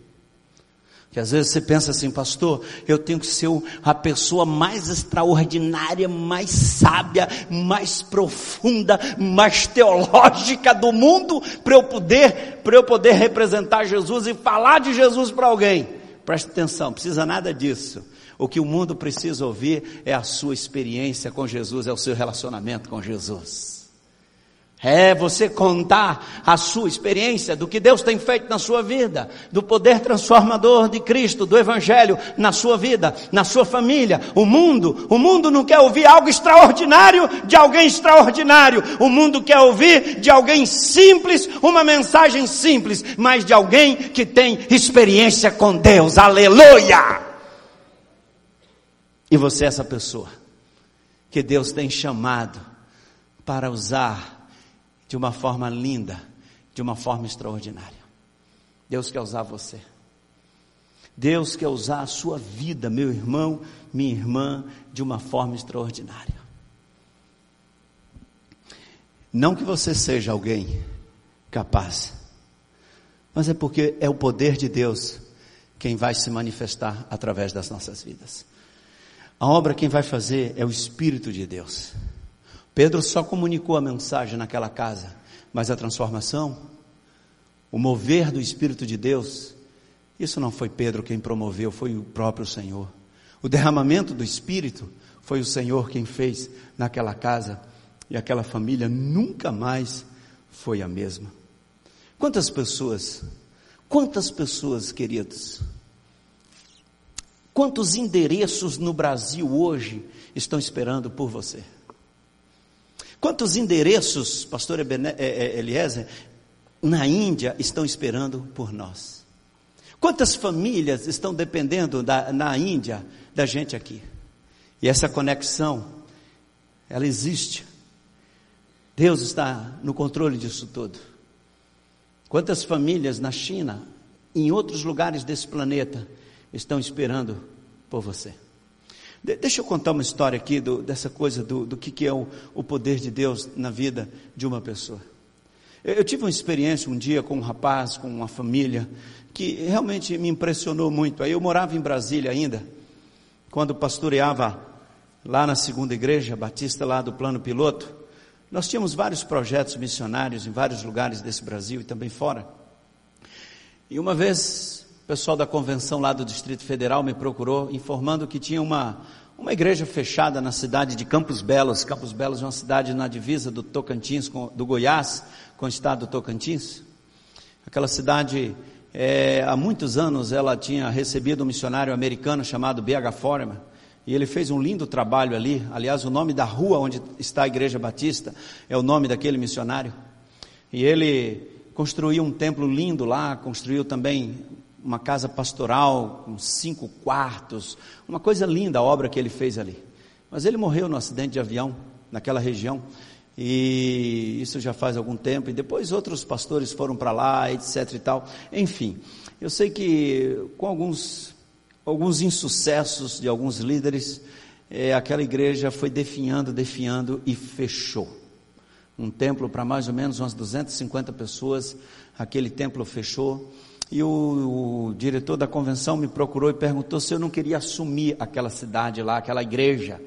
Que às vezes você pensa assim, pastor, eu tenho que ser a pessoa mais extraordinária, mais sábia, mais profunda, mais teológica do mundo para eu poder, para eu poder representar Jesus e falar de Jesus para alguém. Preste atenção, precisa nada disso. O que o mundo precisa ouvir é a sua experiência com Jesus, é o seu relacionamento com Jesus. É você contar a sua experiência do que Deus tem feito na sua vida, do poder transformador de Cristo, do Evangelho na sua vida, na sua família. O mundo, o mundo não quer ouvir algo extraordinário de alguém extraordinário. O mundo quer ouvir de alguém simples, uma mensagem simples, mas de alguém que tem experiência com Deus. Aleluia! E você é essa pessoa que Deus tem chamado para usar de uma forma linda, de uma forma extraordinária. Deus quer usar você. Deus quer usar a sua vida, meu irmão, minha irmã, de uma forma extraordinária. Não que você seja alguém capaz, mas é porque é o poder de Deus quem vai se manifestar através das nossas vidas. A obra quem vai fazer é o Espírito de Deus. Pedro só comunicou a mensagem naquela casa, mas a transformação, o mover do Espírito de Deus, isso não foi Pedro quem promoveu, foi o próprio Senhor. O derramamento do Espírito foi o Senhor quem fez naquela casa e aquela família nunca mais foi a mesma. Quantas pessoas, quantas pessoas, queridos, quantos endereços no Brasil hoje estão esperando por você? Quantos endereços, pastor é, é, Eliezer, na Índia estão esperando por nós? Quantas famílias estão dependendo da, na Índia da gente aqui? E essa conexão, ela existe. Deus está no controle disso tudo. Quantas famílias na China, em outros lugares desse planeta, estão esperando por você? De, deixa eu contar uma história aqui do, dessa coisa do, do que, que é o, o poder de Deus na vida de uma pessoa. Eu, eu tive uma experiência um dia com um rapaz, com uma família, que realmente me impressionou muito. Aí eu morava em Brasília ainda, quando pastoreava lá na segunda igreja batista, lá do plano piloto. Nós tínhamos vários projetos missionários em vários lugares desse Brasil e também fora. E uma vez pessoal da convenção lá do Distrito Federal me procurou informando que tinha uma, uma igreja fechada na cidade de Campos Belos. Campos Belos é uma cidade na divisa do Tocantins, com, do Goiás, com o estado do Tocantins. Aquela cidade, é, há muitos anos, ela tinha recebido um missionário americano chamado B.H. Foreman. E ele fez um lindo trabalho ali. Aliás, o nome da rua onde está a Igreja Batista é o nome daquele missionário. E ele construiu um templo lindo lá, construiu também uma casa pastoral com cinco quartos, uma coisa linda a obra que ele fez ali. Mas ele morreu no acidente de avião naquela região e isso já faz algum tempo. E depois outros pastores foram para lá, etc e tal. Enfim, eu sei que com alguns alguns insucessos de alguns líderes, é, aquela igreja foi definhando, definhando e fechou. Um templo para mais ou menos umas 250 pessoas, aquele templo fechou e o, o, diretor da convenção me procurou e perguntou se eu não queria assumir aquela cidade lá, aquela igreja.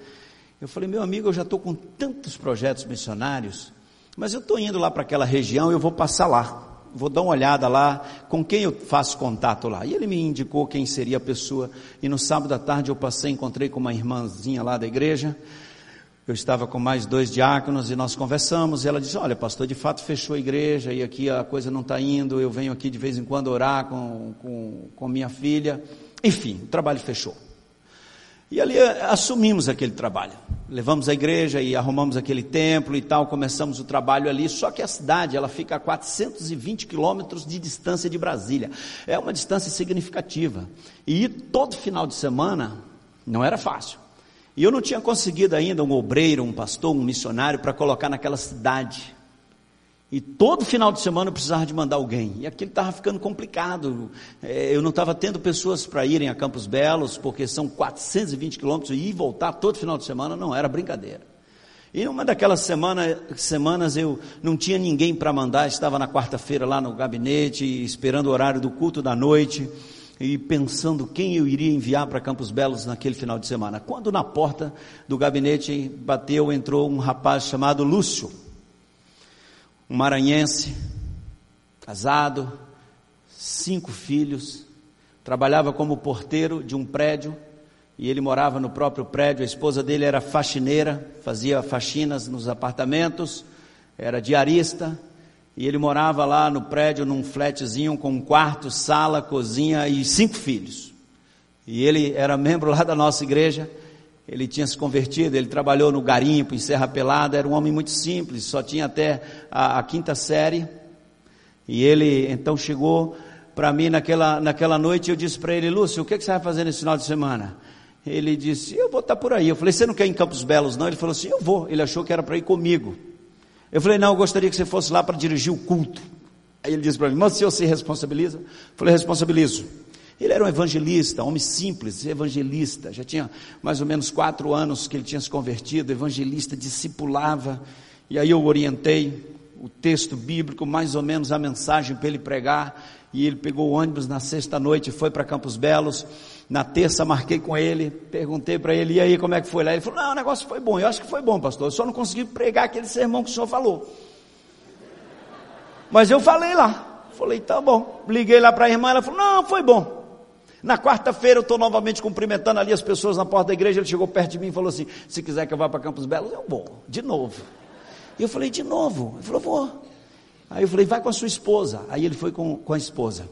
Eu falei, meu amigo, eu já estou com tantos projetos missionários, mas eu estou indo lá para aquela região, eu vou passar lá, vou dar uma olhada lá, com quem eu faço contato lá. E ele me indicou quem seria a pessoa, e no sábado à tarde eu passei, encontrei com uma irmãzinha lá da igreja, eu estava com mais dois diáconos e nós conversamos, e ela disse, olha pastor, de fato fechou a igreja, e aqui a coisa não está indo, eu venho aqui de vez em quando orar com, com, com minha filha, enfim, o trabalho fechou. E ali eh, assumimos aquele trabalho, levamos a igreja e arrumamos aquele templo e tal, começamos o trabalho ali, só que a cidade, ela fica a 420 quilômetros de distância de Brasília, é uma distância significativa, e ir todo final de semana não era fácil, e eu não tinha conseguido ainda um obreiro, um pastor, um missionário para colocar naquela cidade. E todo final de semana eu precisava de mandar alguém. E aquilo estava ficando complicado. É, eu não estava tendo pessoas para irem a Campos Belos, porque são 420 quilômetros, e ir e voltar todo final de semana não era brincadeira. E uma daquelas semana, semanas eu não tinha ninguém para mandar, estava na quarta-feira lá no gabinete, esperando o horário do culto da noite. E pensando quem eu iria enviar para Campos Belos naquele final de semana. Quando na porta do gabinete bateu, entrou um rapaz chamado Lúcio, um maranhense, casado, cinco filhos, trabalhava como porteiro de um prédio e ele morava no próprio prédio. A esposa dele era faxineira, fazia faxinas nos apartamentos, era diarista e ele morava lá no prédio, num flatzinho com um quarto, sala, cozinha e cinco filhos. E ele era membro lá da nossa igreja. Ele tinha se convertido, ele trabalhou no garimpo, em Serra Pelada, era um homem muito simples, só tinha até a, a quinta série. E ele então chegou para mim naquela, naquela noite eu disse para ele, Lúcio, o que, que você vai fazer nesse final de semana? Ele disse, eu vou estar por aí. Eu falei, você não quer ir em Campos Belos não? Ele falou assim, eu vou. Ele achou que era para ir comigo. Eu falei, não, eu gostaria que você fosse lá para dirigir o culto. Aí ele disse para mim, mas o senhor se responsabiliza? Eu falei, responsabilizo. Ele era um evangelista, homem simples, evangelista. Já tinha mais ou menos quatro anos que ele tinha se convertido, evangelista, discipulava. E aí eu orientei o texto bíblico, mais ou menos a mensagem para ele pregar. E ele pegou o ônibus na sexta noite e foi para Campos Belos. Na terça marquei com ele, perguntei para ele, e aí como é que foi lá? Ele falou, não, o negócio foi bom, eu acho que foi bom, pastor, eu só não consegui pregar aquele sermão que o senhor falou. Mas eu falei lá, falei, tá bom. Liguei lá para a irmã, ela falou, não, foi bom. Na quarta-feira eu estou novamente cumprimentando ali as pessoas na porta da igreja, ele chegou perto de mim e falou assim, se quiser que eu vá para Campos Belos, eu vou, de novo. E eu falei, de novo? Ele falou, vou. Aí eu falei, vai com a sua esposa. Aí ele foi com, com a esposa.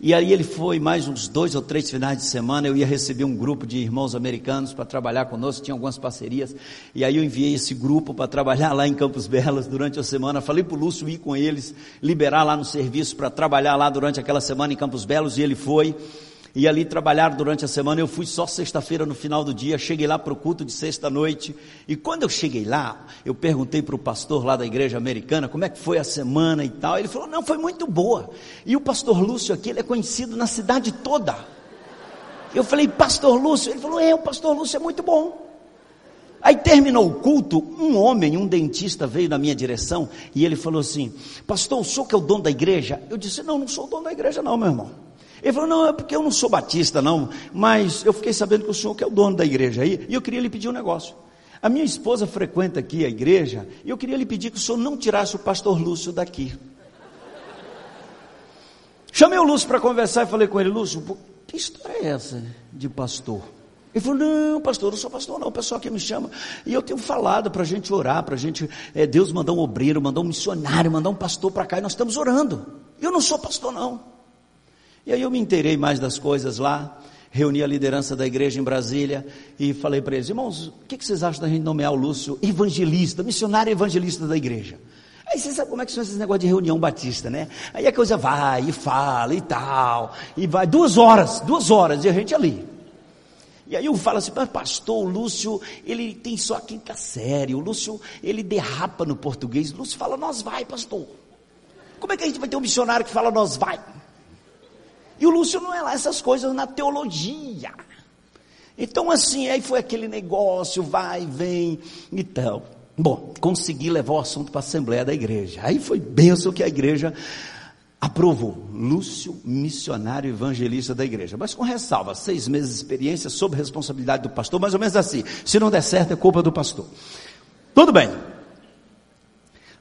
E aí ele foi mais uns dois ou três finais de semana. Eu ia receber um grupo de irmãos americanos para trabalhar conosco, tinha algumas parcerias. E aí eu enviei esse grupo para trabalhar lá em Campos Belos durante a semana. Falei para o Lúcio ir com eles, liberar lá no serviço para trabalhar lá durante aquela semana em Campos Belos. E ele foi e ali trabalhar durante a semana. Eu fui só sexta-feira no final do dia, cheguei lá para o culto de sexta-noite. E quando eu cheguei lá, eu perguntei para o pastor lá da igreja americana como é que foi a semana e tal. Ele falou: não, foi muito boa. E o pastor Lúcio aqui, ele é conhecido na cidade toda. Eu falei, pastor Lúcio? Ele falou: é, o pastor Lúcio é muito bom. Aí terminou o culto, um homem, um dentista veio na minha direção e ele falou assim: Pastor, o senhor que é o dono da igreja? Eu disse: Não, não sou o dono da igreja, não, meu irmão. Ele falou: Não, é porque eu não sou batista, não, mas eu fiquei sabendo que o senhor que é o dono da igreja aí, e eu queria lhe pedir um negócio. A minha esposa frequenta aqui a igreja, e eu queria lhe pedir que o senhor não tirasse o pastor Lúcio daqui. Chamei o Lúcio para conversar e falei com ele: Lúcio, que história é essa de pastor? Ele falou: Não, pastor, eu não sou pastor, não. O pessoal que me chama. E eu tenho falado para a gente orar, para a gente. É, Deus mandar um obreiro, mandar um missionário, mandar um pastor para cá, e nós estamos orando. Eu não sou pastor, não. E aí eu me inteirei mais das coisas lá, reuni a liderança da igreja em Brasília e falei para eles, irmãos, o que, vocês acham da gente nomear o Lúcio evangelista, missionário evangelista da igreja? Aí você sabe como é que são esses negócios de reunião batista, né? Aí a coisa vai e fala e tal, e vai duas horas, duas horas, e a gente ali. E aí eu falo assim, mas pastor, o Lúcio, ele tem só a quinta série, o Lúcio, ele derrapa no português, o Lúcio fala, nós vai, pastor. Como é que a gente vai ter um missionário que fala, nós vai? E o Lúcio não é lá essas coisas na teologia. Então, assim, aí foi aquele negócio, vai, vem e tal. Bom, consegui levar o assunto para a Assembleia da Igreja. Aí foi benção que a igreja aprovou. Lúcio, missionário evangelista da igreja. Mas com ressalva, seis meses de experiência sob responsabilidade do pastor, mais ou menos assim. Se não der certo, é culpa do pastor. Tudo bem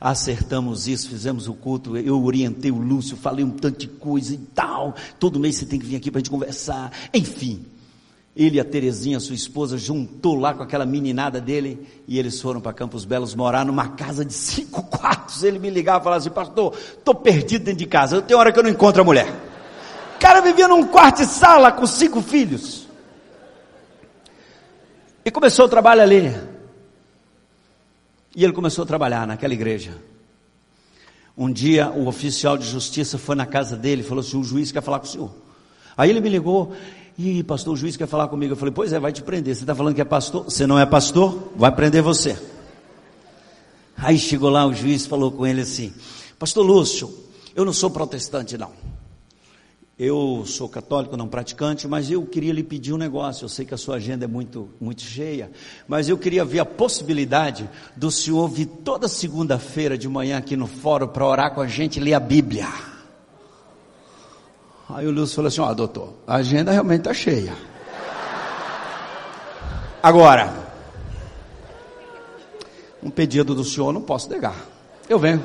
acertamos isso, fizemos o culto, eu orientei o Lúcio, falei um tanto de coisa e tal. Todo mês você tem que vir aqui para a gente conversar. Enfim, ele e a Terezinha, sua esposa, juntou lá com aquela meninada dele e eles foram para Campos Belos morar numa casa de cinco quartos. Ele me ligava e falava assim: Pastor, estou perdido dentro de casa. Tenho hora que eu não encontro a mulher. O cara vivia num quarto de sala com cinco filhos. E começou o trabalho ali. E ele começou a trabalhar naquela igreja. Um dia o oficial de justiça foi na casa dele e falou assim: o juiz quer falar com o senhor. Aí ele me ligou, e pastor, o juiz quer falar comigo. Eu falei, pois é, vai te prender. Você está falando que é pastor? Você não é pastor? Vai prender você. Aí chegou lá o juiz falou com ele assim: Pastor Lúcio, eu não sou protestante, não. Eu sou católico, não praticante, mas eu queria lhe pedir um negócio. Eu sei que a sua agenda é muito, muito cheia, mas eu queria ver a possibilidade do senhor vir toda segunda-feira de manhã aqui no fórum para orar com a gente e ler a Bíblia. Aí o Lúcio falou assim: Ó, oh, doutor, a agenda realmente está cheia. Agora, um pedido do senhor não posso negar. Eu venho.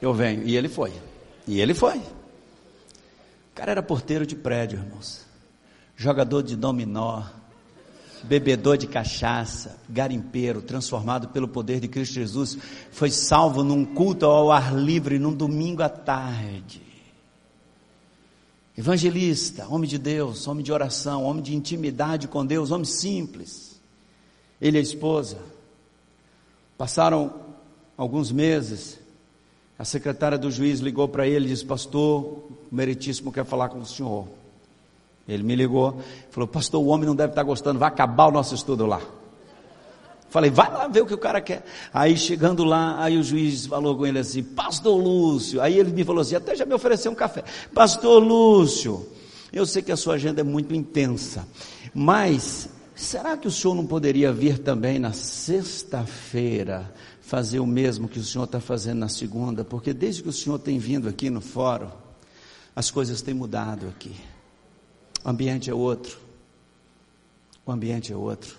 Eu venho. E ele foi. E ele foi. O cara era porteiro de prédio, irmãos. Jogador de dominó, bebedor de cachaça, garimpeiro, transformado pelo poder de Cristo Jesus, foi salvo num culto ao ar livre num domingo à tarde. Evangelista, homem de Deus, homem de oração, homem de intimidade com Deus, homem simples. Ele e a esposa passaram alguns meses. A secretária do juiz ligou para ele e disse: Pastor, o Meritíssimo quer falar com o senhor. Ele me ligou, falou: Pastor, o homem não deve estar gostando, vai acabar o nosso estudo lá. Falei, vai lá ver o que o cara quer. Aí chegando lá, aí o juiz falou com ele assim, Pastor Lúcio. Aí ele me falou assim, até já me ofereceu um café. Pastor Lúcio, eu sei que a sua agenda é muito intensa, mas será que o senhor não poderia vir também na sexta-feira fazer o mesmo que o senhor está fazendo na segunda? Porque desde que o senhor tem vindo aqui no fórum, as coisas têm mudado aqui. O ambiente é outro. O ambiente é outro.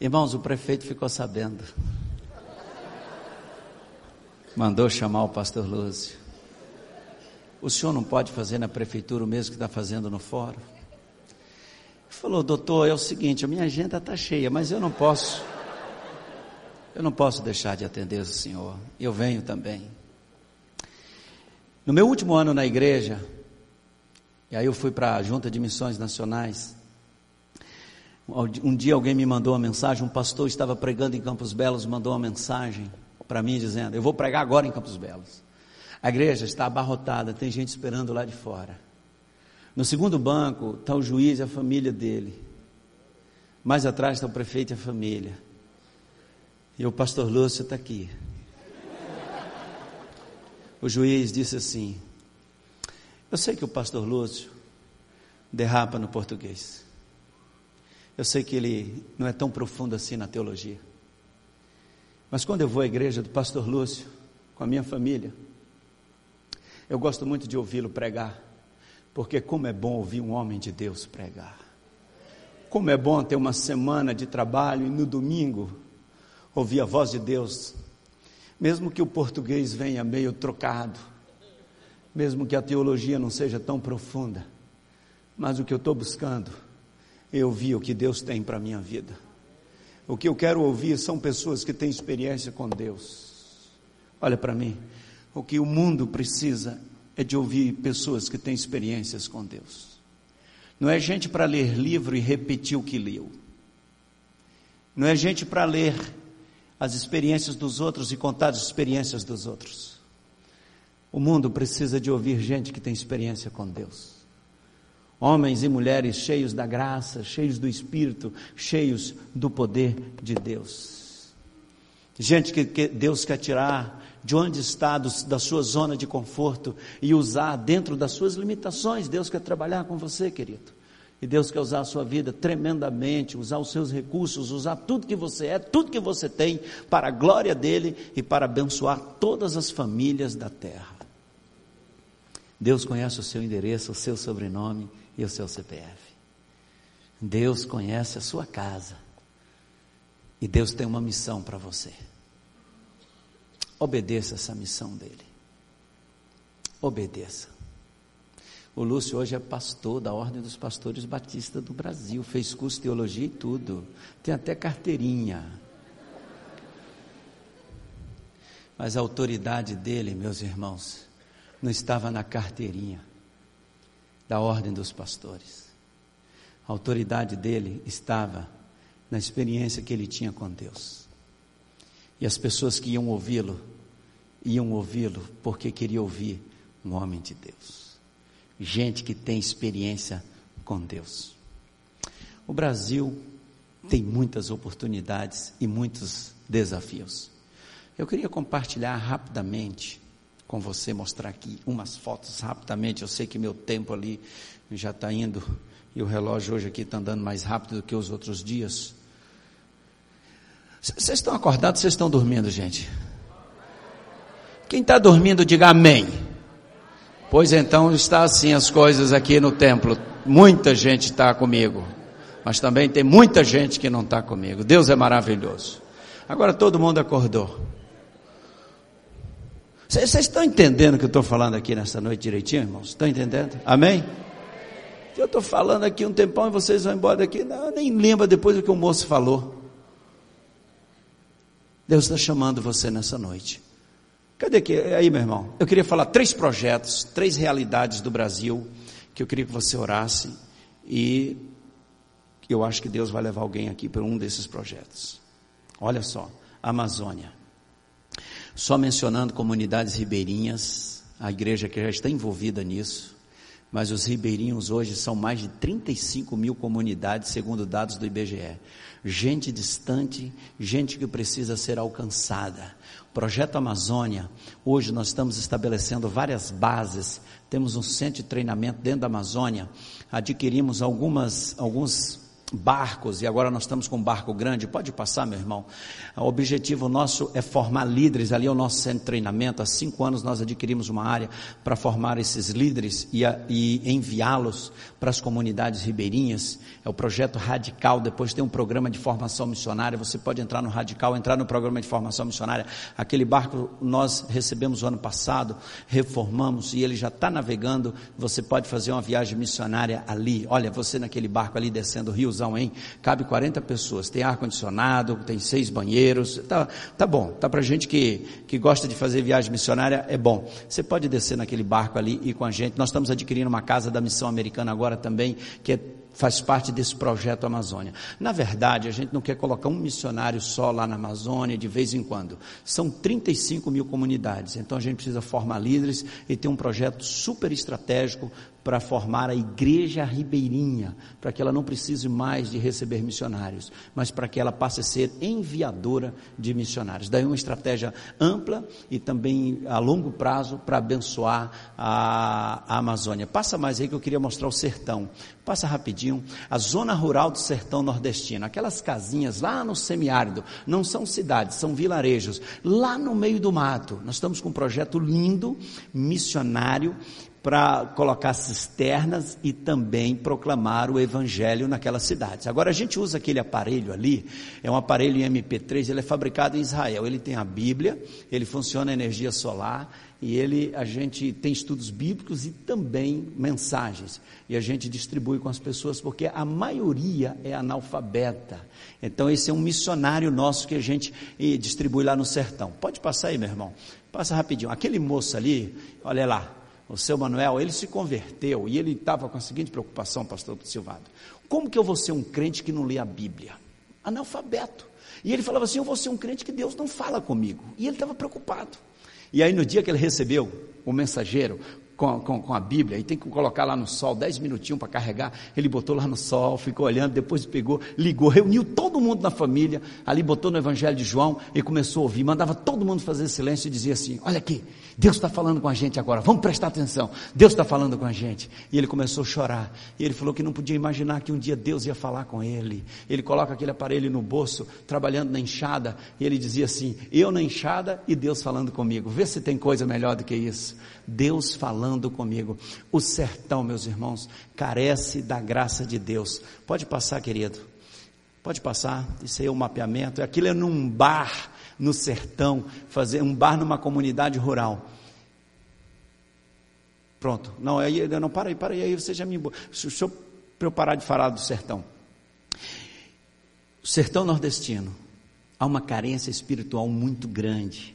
Irmãos, o prefeito ficou sabendo. Mandou chamar o pastor Lúcio. O senhor não pode fazer na prefeitura o mesmo que está fazendo no fórum? Falou, doutor, é o seguinte, a minha agenda está cheia, mas eu não posso. Eu não posso deixar de atender o senhor. Eu venho também. No meu último ano na igreja, e aí eu fui para a Junta de Missões Nacionais. Um dia alguém me mandou uma mensagem, um pastor estava pregando em Campos Belos, mandou uma mensagem para mim dizendo: Eu vou pregar agora em Campos Belos. A igreja está abarrotada, tem gente esperando lá de fora. No segundo banco está o juiz e a família dele. Mais atrás está o prefeito e a família. E o pastor Lúcio está aqui. O juiz disse assim: Eu sei que o pastor Lúcio derrapa no português. Eu sei que ele não é tão profundo assim na teologia. Mas quando eu vou à igreja do pastor Lúcio, com a minha família, eu gosto muito de ouvi-lo pregar, porque como é bom ouvir um homem de Deus pregar. Como é bom ter uma semana de trabalho e no domingo ouvir a voz de Deus, mesmo que o português venha meio trocado, mesmo que a teologia não seja tão profunda, mas o que eu estou buscando eu vi o que Deus tem para a minha vida. O que eu quero ouvir são pessoas que têm experiência com Deus. Olha para mim, o que o mundo precisa é de ouvir pessoas que têm experiências com Deus. Não é gente para ler livro e repetir o que leu. Não é gente para ler as experiências dos outros e contar as experiências dos outros. O mundo precisa de ouvir gente que tem experiência com Deus. Homens e mulheres cheios da graça, cheios do Espírito, cheios do poder de Deus. Gente que, que Deus quer tirar de onde está, do, da sua zona de conforto e usar dentro das suas limitações. Deus quer trabalhar com você, querido. E Deus quer usar a sua vida tremendamente, usar os seus recursos, usar tudo que você é, tudo que você tem, para a glória dele e para abençoar todas as famílias da terra. Deus conhece o seu endereço, o seu sobrenome e o seu CPF. Deus conhece a sua casa. E Deus tem uma missão para você. Obedeça essa missão dele. Obedeça. O Lúcio hoje é pastor da Ordem dos Pastores Batista do Brasil, fez curso de teologia e tudo, tem até carteirinha. Mas a autoridade dele, meus irmãos, não estava na carteirinha, da ordem dos pastores. A autoridade dele estava na experiência que ele tinha com Deus. E as pessoas que iam ouvi-lo, iam ouvi-lo porque queriam ouvir um homem de Deus. Gente que tem experiência com Deus. O Brasil tem muitas oportunidades e muitos desafios. Eu queria compartilhar rapidamente com você, mostrar aqui umas fotos rapidamente. Eu sei que meu tempo ali já está indo e o relógio hoje aqui está andando mais rápido do que os outros dias. Vocês estão acordados? Vocês estão dormindo, gente? Quem está dormindo, diga amém. Pois então está assim as coisas aqui no templo. Muita gente está comigo, mas também tem muita gente que não está comigo. Deus é maravilhoso. Agora todo mundo acordou. Vocês estão entendendo o que eu estou falando aqui nessa noite direitinho, irmãos? Estão entendendo? Amém? Eu estou falando aqui um tempão e vocês vão embora daqui. Não, nem lembra depois do que o moço falou. Deus está chamando você nessa noite. Cadê que aí, meu irmão? Eu queria falar três projetos, três realidades do Brasil que eu queria que você orasse e eu acho que Deus vai levar alguém aqui para um desses projetos. Olha só, Amazônia. Só mencionando comunidades ribeirinhas, a igreja que já está envolvida nisso, mas os ribeirinhos hoje são mais de 35 mil comunidades, segundo dados do IBGE. Gente distante, gente que precisa ser alcançada. Projeto Amazônia, hoje nós estamos estabelecendo várias bases, temos um centro de treinamento dentro da Amazônia, adquirimos algumas, alguns barcos, e agora nós estamos com um barco grande, pode passar, meu irmão. O objetivo nosso é formar líderes, ali é o nosso centro de treinamento. Há cinco anos nós adquirimos uma área para formar esses líderes e, e enviá-los para as comunidades ribeirinhas. É o projeto Radical, depois tem um programa de formação missionária. Você pode entrar no Radical, entrar no programa de formação missionária. Aquele barco nós recebemos o ano passado, reformamos e ele já está navegando. Você pode fazer uma viagem missionária ali. Olha, você naquele barco ali descendo rios hein? Cabe 40 pessoas, tem ar-condicionado, tem seis banheiros, tá, tá bom, tá para gente que, que gosta de fazer viagem missionária, é bom. Você pode descer naquele barco ali e ir com a gente. Nós estamos adquirindo uma casa da missão americana agora também, que é faz parte desse projeto Amazônia. Na verdade, a gente não quer colocar um missionário só lá na Amazônia de vez em quando. São 35 mil comunidades, então a gente precisa formar líderes e ter um projeto super estratégico para formar a igreja ribeirinha, para que ela não precise mais de receber missionários, mas para que ela passe a ser enviadora de missionários. Daí uma estratégia ampla e também a longo prazo para abençoar a, a Amazônia. Passa mais aí que eu queria mostrar o sertão. Passa rapidinho. A zona rural do sertão nordestino, aquelas casinhas lá no semiárido, não são cidades, são vilarejos, lá no meio do mato. Nós estamos com um projeto lindo, missionário, para colocar cisternas e também proclamar o evangelho naquelas cidades. Agora a gente usa aquele aparelho ali, é um aparelho em MP3, ele é fabricado em Israel. Ele tem a Bíblia, ele funciona energia solar e ele a gente tem estudos bíblicos e também mensagens. E a gente distribui com as pessoas porque a maioria é analfabeta. Então esse é um missionário nosso que a gente distribui lá no sertão. Pode passar aí, meu irmão. Passa rapidinho. Aquele moço ali, olha lá, o seu Manuel, ele se converteu e ele estava com a seguinte preocupação, pastor Silvado: como que eu vou ser um crente que não lê a Bíblia? Analfabeto. E ele falava assim: eu vou ser um crente que Deus não fala comigo. E ele estava preocupado. E aí, no dia que ele recebeu o mensageiro, com, com, com, a Bíblia e tem que colocar lá no sol, dez minutinhos para carregar. Ele botou lá no sol, ficou olhando, depois pegou, ligou, reuniu todo mundo na família, ali botou no Evangelho de João e começou a ouvir. Mandava todo mundo fazer silêncio e dizia assim: Olha aqui, Deus está falando com a gente agora, vamos prestar atenção. Deus está falando com a gente. E ele começou a chorar. E ele falou que não podia imaginar que um dia Deus ia falar com ele. Ele coloca aquele aparelho no bolso, trabalhando na enxada, e ele dizia assim: Eu na enxada e Deus falando comigo. Vê se tem coisa melhor do que isso. Deus falando comigo. O sertão, meus irmãos, carece da graça de Deus. Pode passar, querido. Pode passar. Isso aí é o um mapeamento. Aquilo é num bar no sertão, fazer um bar numa comunidade rural. Pronto. Não, aí não para aí, para aí, você já me deixa eu, eu parar de falar do sertão. O sertão nordestino há uma carência espiritual muito grande.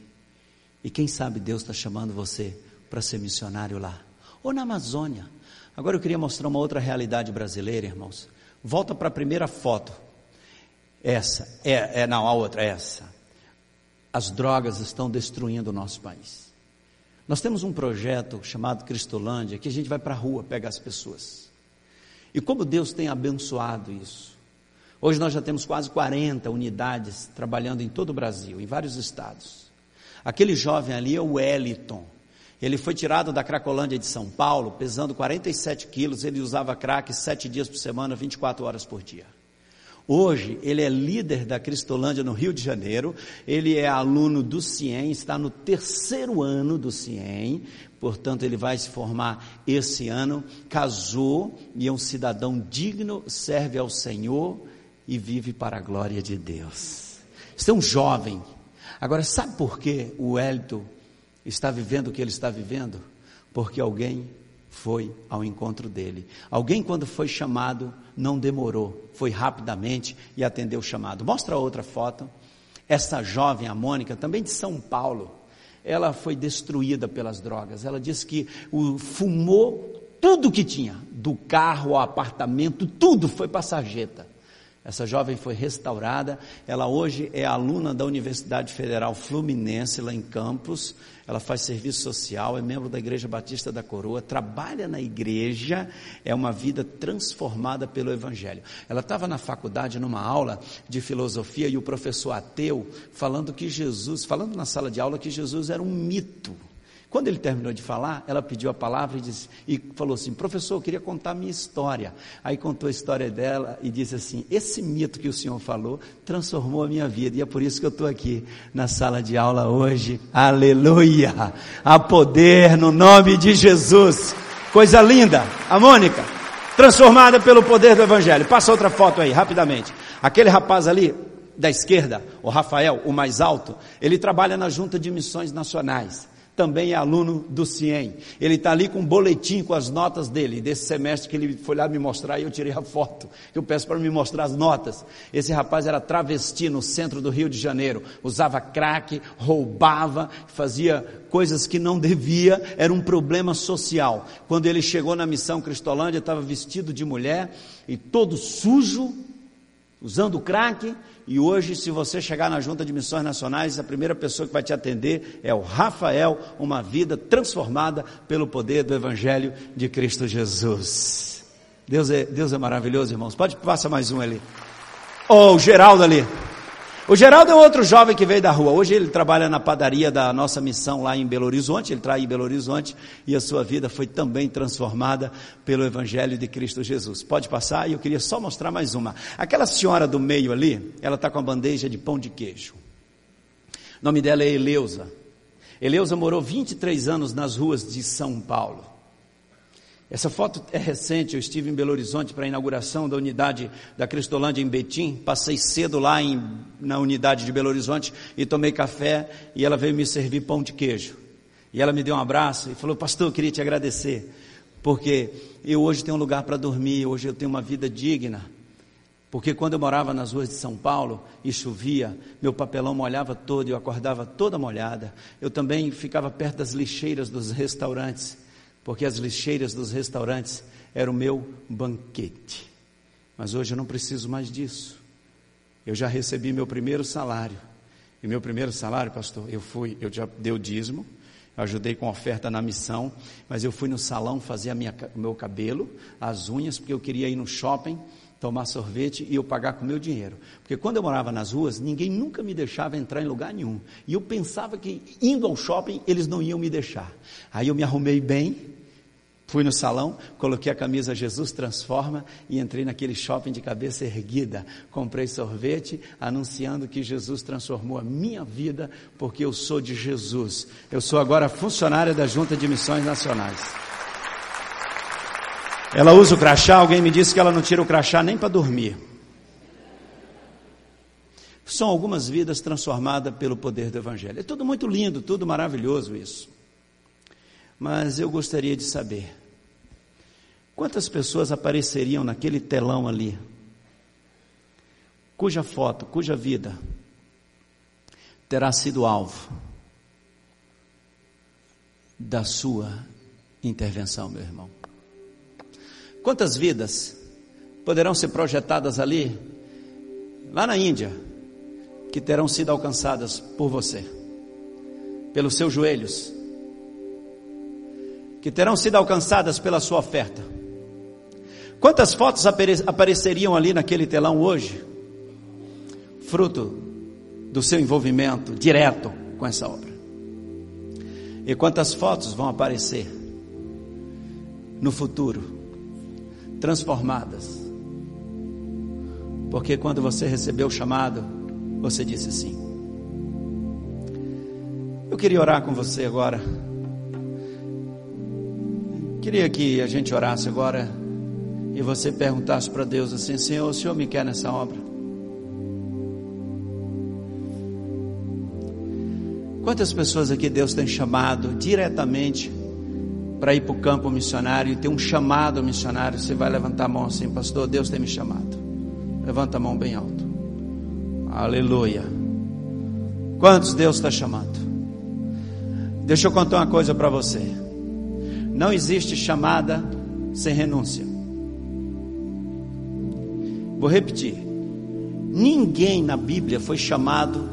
E quem sabe Deus está chamando você para ser missionário lá, ou na Amazônia. Agora eu queria mostrar uma outra realidade brasileira, irmãos. Volta para a primeira foto. Essa, é, é não, a outra, essa. As drogas estão destruindo o nosso país. Nós temos um projeto chamado Cristolândia, que a gente vai para a rua pegar as pessoas. E como Deus tem abençoado isso. Hoje nós já temos quase 40 unidades trabalhando em todo o Brasil, em vários estados. Aquele jovem ali é o Wellington. Ele foi tirado da Cracolândia de São Paulo, pesando 47 quilos. Ele usava crack sete dias por semana, 24 horas por dia. Hoje ele é líder da Cristolândia no Rio de Janeiro, ele é aluno do CIEM, está no terceiro ano do CIEM, portanto ele vai se formar esse ano, casou e é um cidadão digno, serve ao Senhor e vive para a glória de Deus. Este é um jovem. Agora, sabe por que o Hélito está vivendo o que ele está vivendo? Porque alguém foi ao encontro dele. Alguém, quando foi chamado, não demorou, foi rapidamente e atendeu o chamado. Mostra outra foto. Essa jovem, a Mônica, também de São Paulo, ela foi destruída pelas drogas. Ela disse que o, fumou tudo que tinha, do carro ao apartamento, tudo foi para a sarjeta. Essa jovem foi restaurada, ela hoje é aluna da Universidade Federal Fluminense, lá em Campos. Ela faz serviço social, é membro da Igreja Batista da Coroa, trabalha na igreja, é uma vida transformada pelo Evangelho. Ela estava na faculdade, numa aula de filosofia, e o professor ateu falando que Jesus, falando na sala de aula que Jesus era um mito. Quando ele terminou de falar, ela pediu a palavra e, disse, e falou assim: Professor, eu queria contar a minha história. Aí contou a história dela e disse assim: Esse mito que o senhor falou transformou a minha vida e é por isso que eu estou aqui na sala de aula hoje. Aleluia! A poder no nome de Jesus. Coisa linda. A Mônica, transformada pelo poder do Evangelho. Passa outra foto aí, rapidamente. Aquele rapaz ali, da esquerda, o Rafael, o mais alto, ele trabalha na Junta de Missões Nacionais também é aluno do CIEM. Ele está ali com um boletim com as notas dele, desse semestre que ele foi lá me mostrar e eu tirei a foto. Eu peço para me mostrar as notas. Esse rapaz era travesti no centro do Rio de Janeiro, usava crack, roubava, fazia coisas que não devia, era um problema social. Quando ele chegou na missão Cristolândia, estava vestido de mulher e todo sujo, usando crack, e hoje, se você chegar na Junta de Missões Nacionais, a primeira pessoa que vai te atender é o Rafael, uma vida transformada pelo poder do Evangelho de Cristo Jesus. Deus é, Deus é maravilhoso, irmãos. Pode passar mais um ali. Oh, o Geraldo ali. O Geraldo é outro jovem que veio da rua. Hoje ele trabalha na padaria da nossa missão lá em Belo Horizonte. Ele traz em Belo Horizonte e a sua vida foi também transformada pelo Evangelho de Cristo Jesus. Pode passar e eu queria só mostrar mais uma. Aquela senhora do meio ali, ela está com a bandeja de pão de queijo. O nome dela é Eleusa. Eleusa morou 23 anos nas ruas de São Paulo. Essa foto é recente, eu estive em Belo Horizonte para a inauguração da unidade da Cristolândia em Betim, passei cedo lá em, na unidade de Belo Horizonte e tomei café e ela veio me servir pão de queijo. E ela me deu um abraço e falou, pastor, eu queria te agradecer, porque eu hoje tenho um lugar para dormir, hoje eu tenho uma vida digna. Porque quando eu morava nas ruas de São Paulo e chovia, meu papelão molhava todo, eu acordava toda molhada. Eu também ficava perto das lixeiras dos restaurantes porque as lixeiras dos restaurantes eram o meu banquete. Mas hoje eu não preciso mais disso. Eu já recebi meu primeiro salário. E meu primeiro salário, pastor, eu fui, eu já dei o dízimo, ajudei com oferta na missão, mas eu fui no salão fazer a minha, meu cabelo, as unhas, porque eu queria ir no shopping, tomar sorvete e eu pagar com meu dinheiro. Porque quando eu morava nas ruas, ninguém nunca me deixava entrar em lugar nenhum. E eu pensava que indo ao shopping, eles não iam me deixar. Aí eu me arrumei bem, Fui no salão, coloquei a camisa Jesus Transforma e entrei naquele shopping de cabeça erguida. Comprei sorvete, anunciando que Jesus transformou a minha vida, porque eu sou de Jesus. Eu sou agora funcionária da Junta de Missões Nacionais. Ela usa o crachá, alguém me disse que ela não tira o crachá nem para dormir. São algumas vidas transformadas pelo poder do Evangelho. É tudo muito lindo, tudo maravilhoso isso. Mas eu gostaria de saber: quantas pessoas apareceriam naquele telão ali, cuja foto, cuja vida terá sido alvo da sua intervenção, meu irmão? Quantas vidas poderão ser projetadas ali, lá na Índia, que terão sido alcançadas por você, pelos seus joelhos, que terão sido alcançadas pela sua oferta. Quantas fotos apareceriam ali naquele telão hoje? Fruto do seu envolvimento direto com essa obra. E quantas fotos vão aparecer no futuro, transformadas Porque quando você recebeu o chamado, você disse sim. Eu queria orar com você agora. Queria que a gente orasse agora e você perguntasse para Deus assim: Senhor, o Senhor me quer nessa obra? Quantas pessoas aqui Deus tem chamado diretamente para ir para o campo missionário e ter um chamado missionário? Você vai levantar a mão assim, pastor, Deus tem me chamado. Levanta a mão bem alto. Aleluia. Quantos Deus está chamando? Deixa eu contar uma coisa para você. Não existe chamada sem renúncia. Vou repetir. Ninguém na Bíblia foi chamado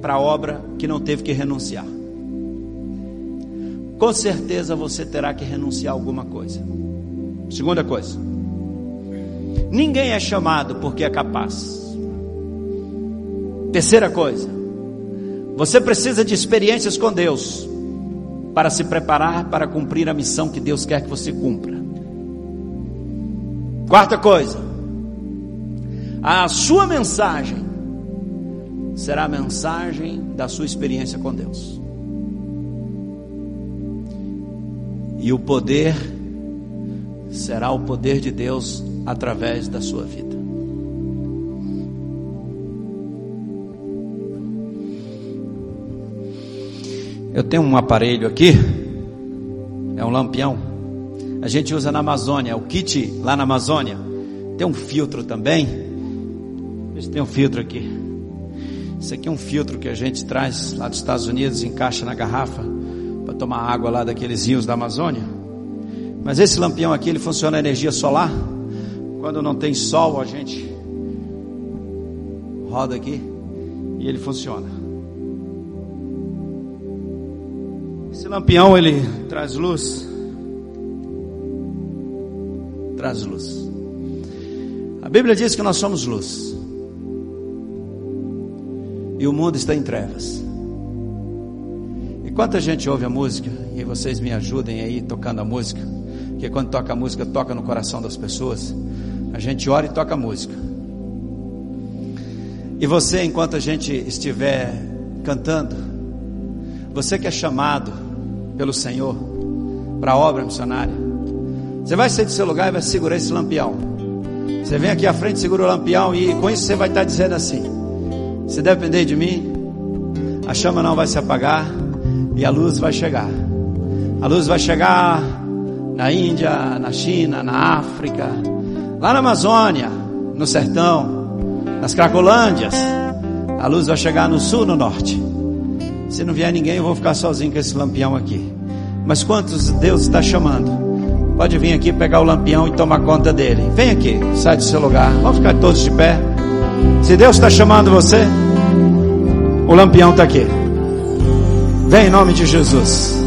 para obra que não teve que renunciar. Com certeza você terá que renunciar alguma coisa. Segunda coisa. Ninguém é chamado porque é capaz. Terceira coisa. Você precisa de experiências com Deus para se preparar para cumprir a missão que Deus quer que você cumpra. Quarta coisa, a sua mensagem será a mensagem da sua experiência com Deus. E o poder será o poder de Deus através da sua vida. Eu tenho um aparelho aqui, é um lampião. A gente usa na Amazônia, o kit lá na Amazônia. Tem um filtro também. Tem um filtro aqui. Isso aqui é um filtro que a gente traz lá dos Estados Unidos, encaixa na garrafa para tomar água lá daqueles rios da Amazônia. Mas esse lampião aqui, ele funciona a energia solar. Quando não tem sol, a gente roda aqui e ele funciona. Esse lampião ele traz luz. Traz luz. A Bíblia diz que nós somos luz. E o mundo está em trevas. E quanta gente ouve a música, e vocês me ajudem aí tocando a música, porque quando toca a música, toca no coração das pessoas. A gente ora e toca a música. E você, enquanto a gente estiver cantando, você que é chamado pelo Senhor para a obra missionária. Você vai sair do seu lugar e vai segurar esse lampião. Você vem aqui à frente, segura o lampião e com isso você vai estar dizendo assim: se depender de mim, a chama não vai se apagar e a luz vai chegar. A luz vai chegar na Índia, na China, na África, lá na Amazônia, no sertão, nas Cracolândias. A luz vai chegar no sul, no norte. Se não vier ninguém, eu vou ficar sozinho com esse lampião aqui. Mas quantos Deus está chamando? Pode vir aqui pegar o lampião e tomar conta dele. Vem aqui, sai do seu lugar. Vamos ficar todos de pé. Se Deus está chamando você, o lampião está aqui. Vem em nome de Jesus.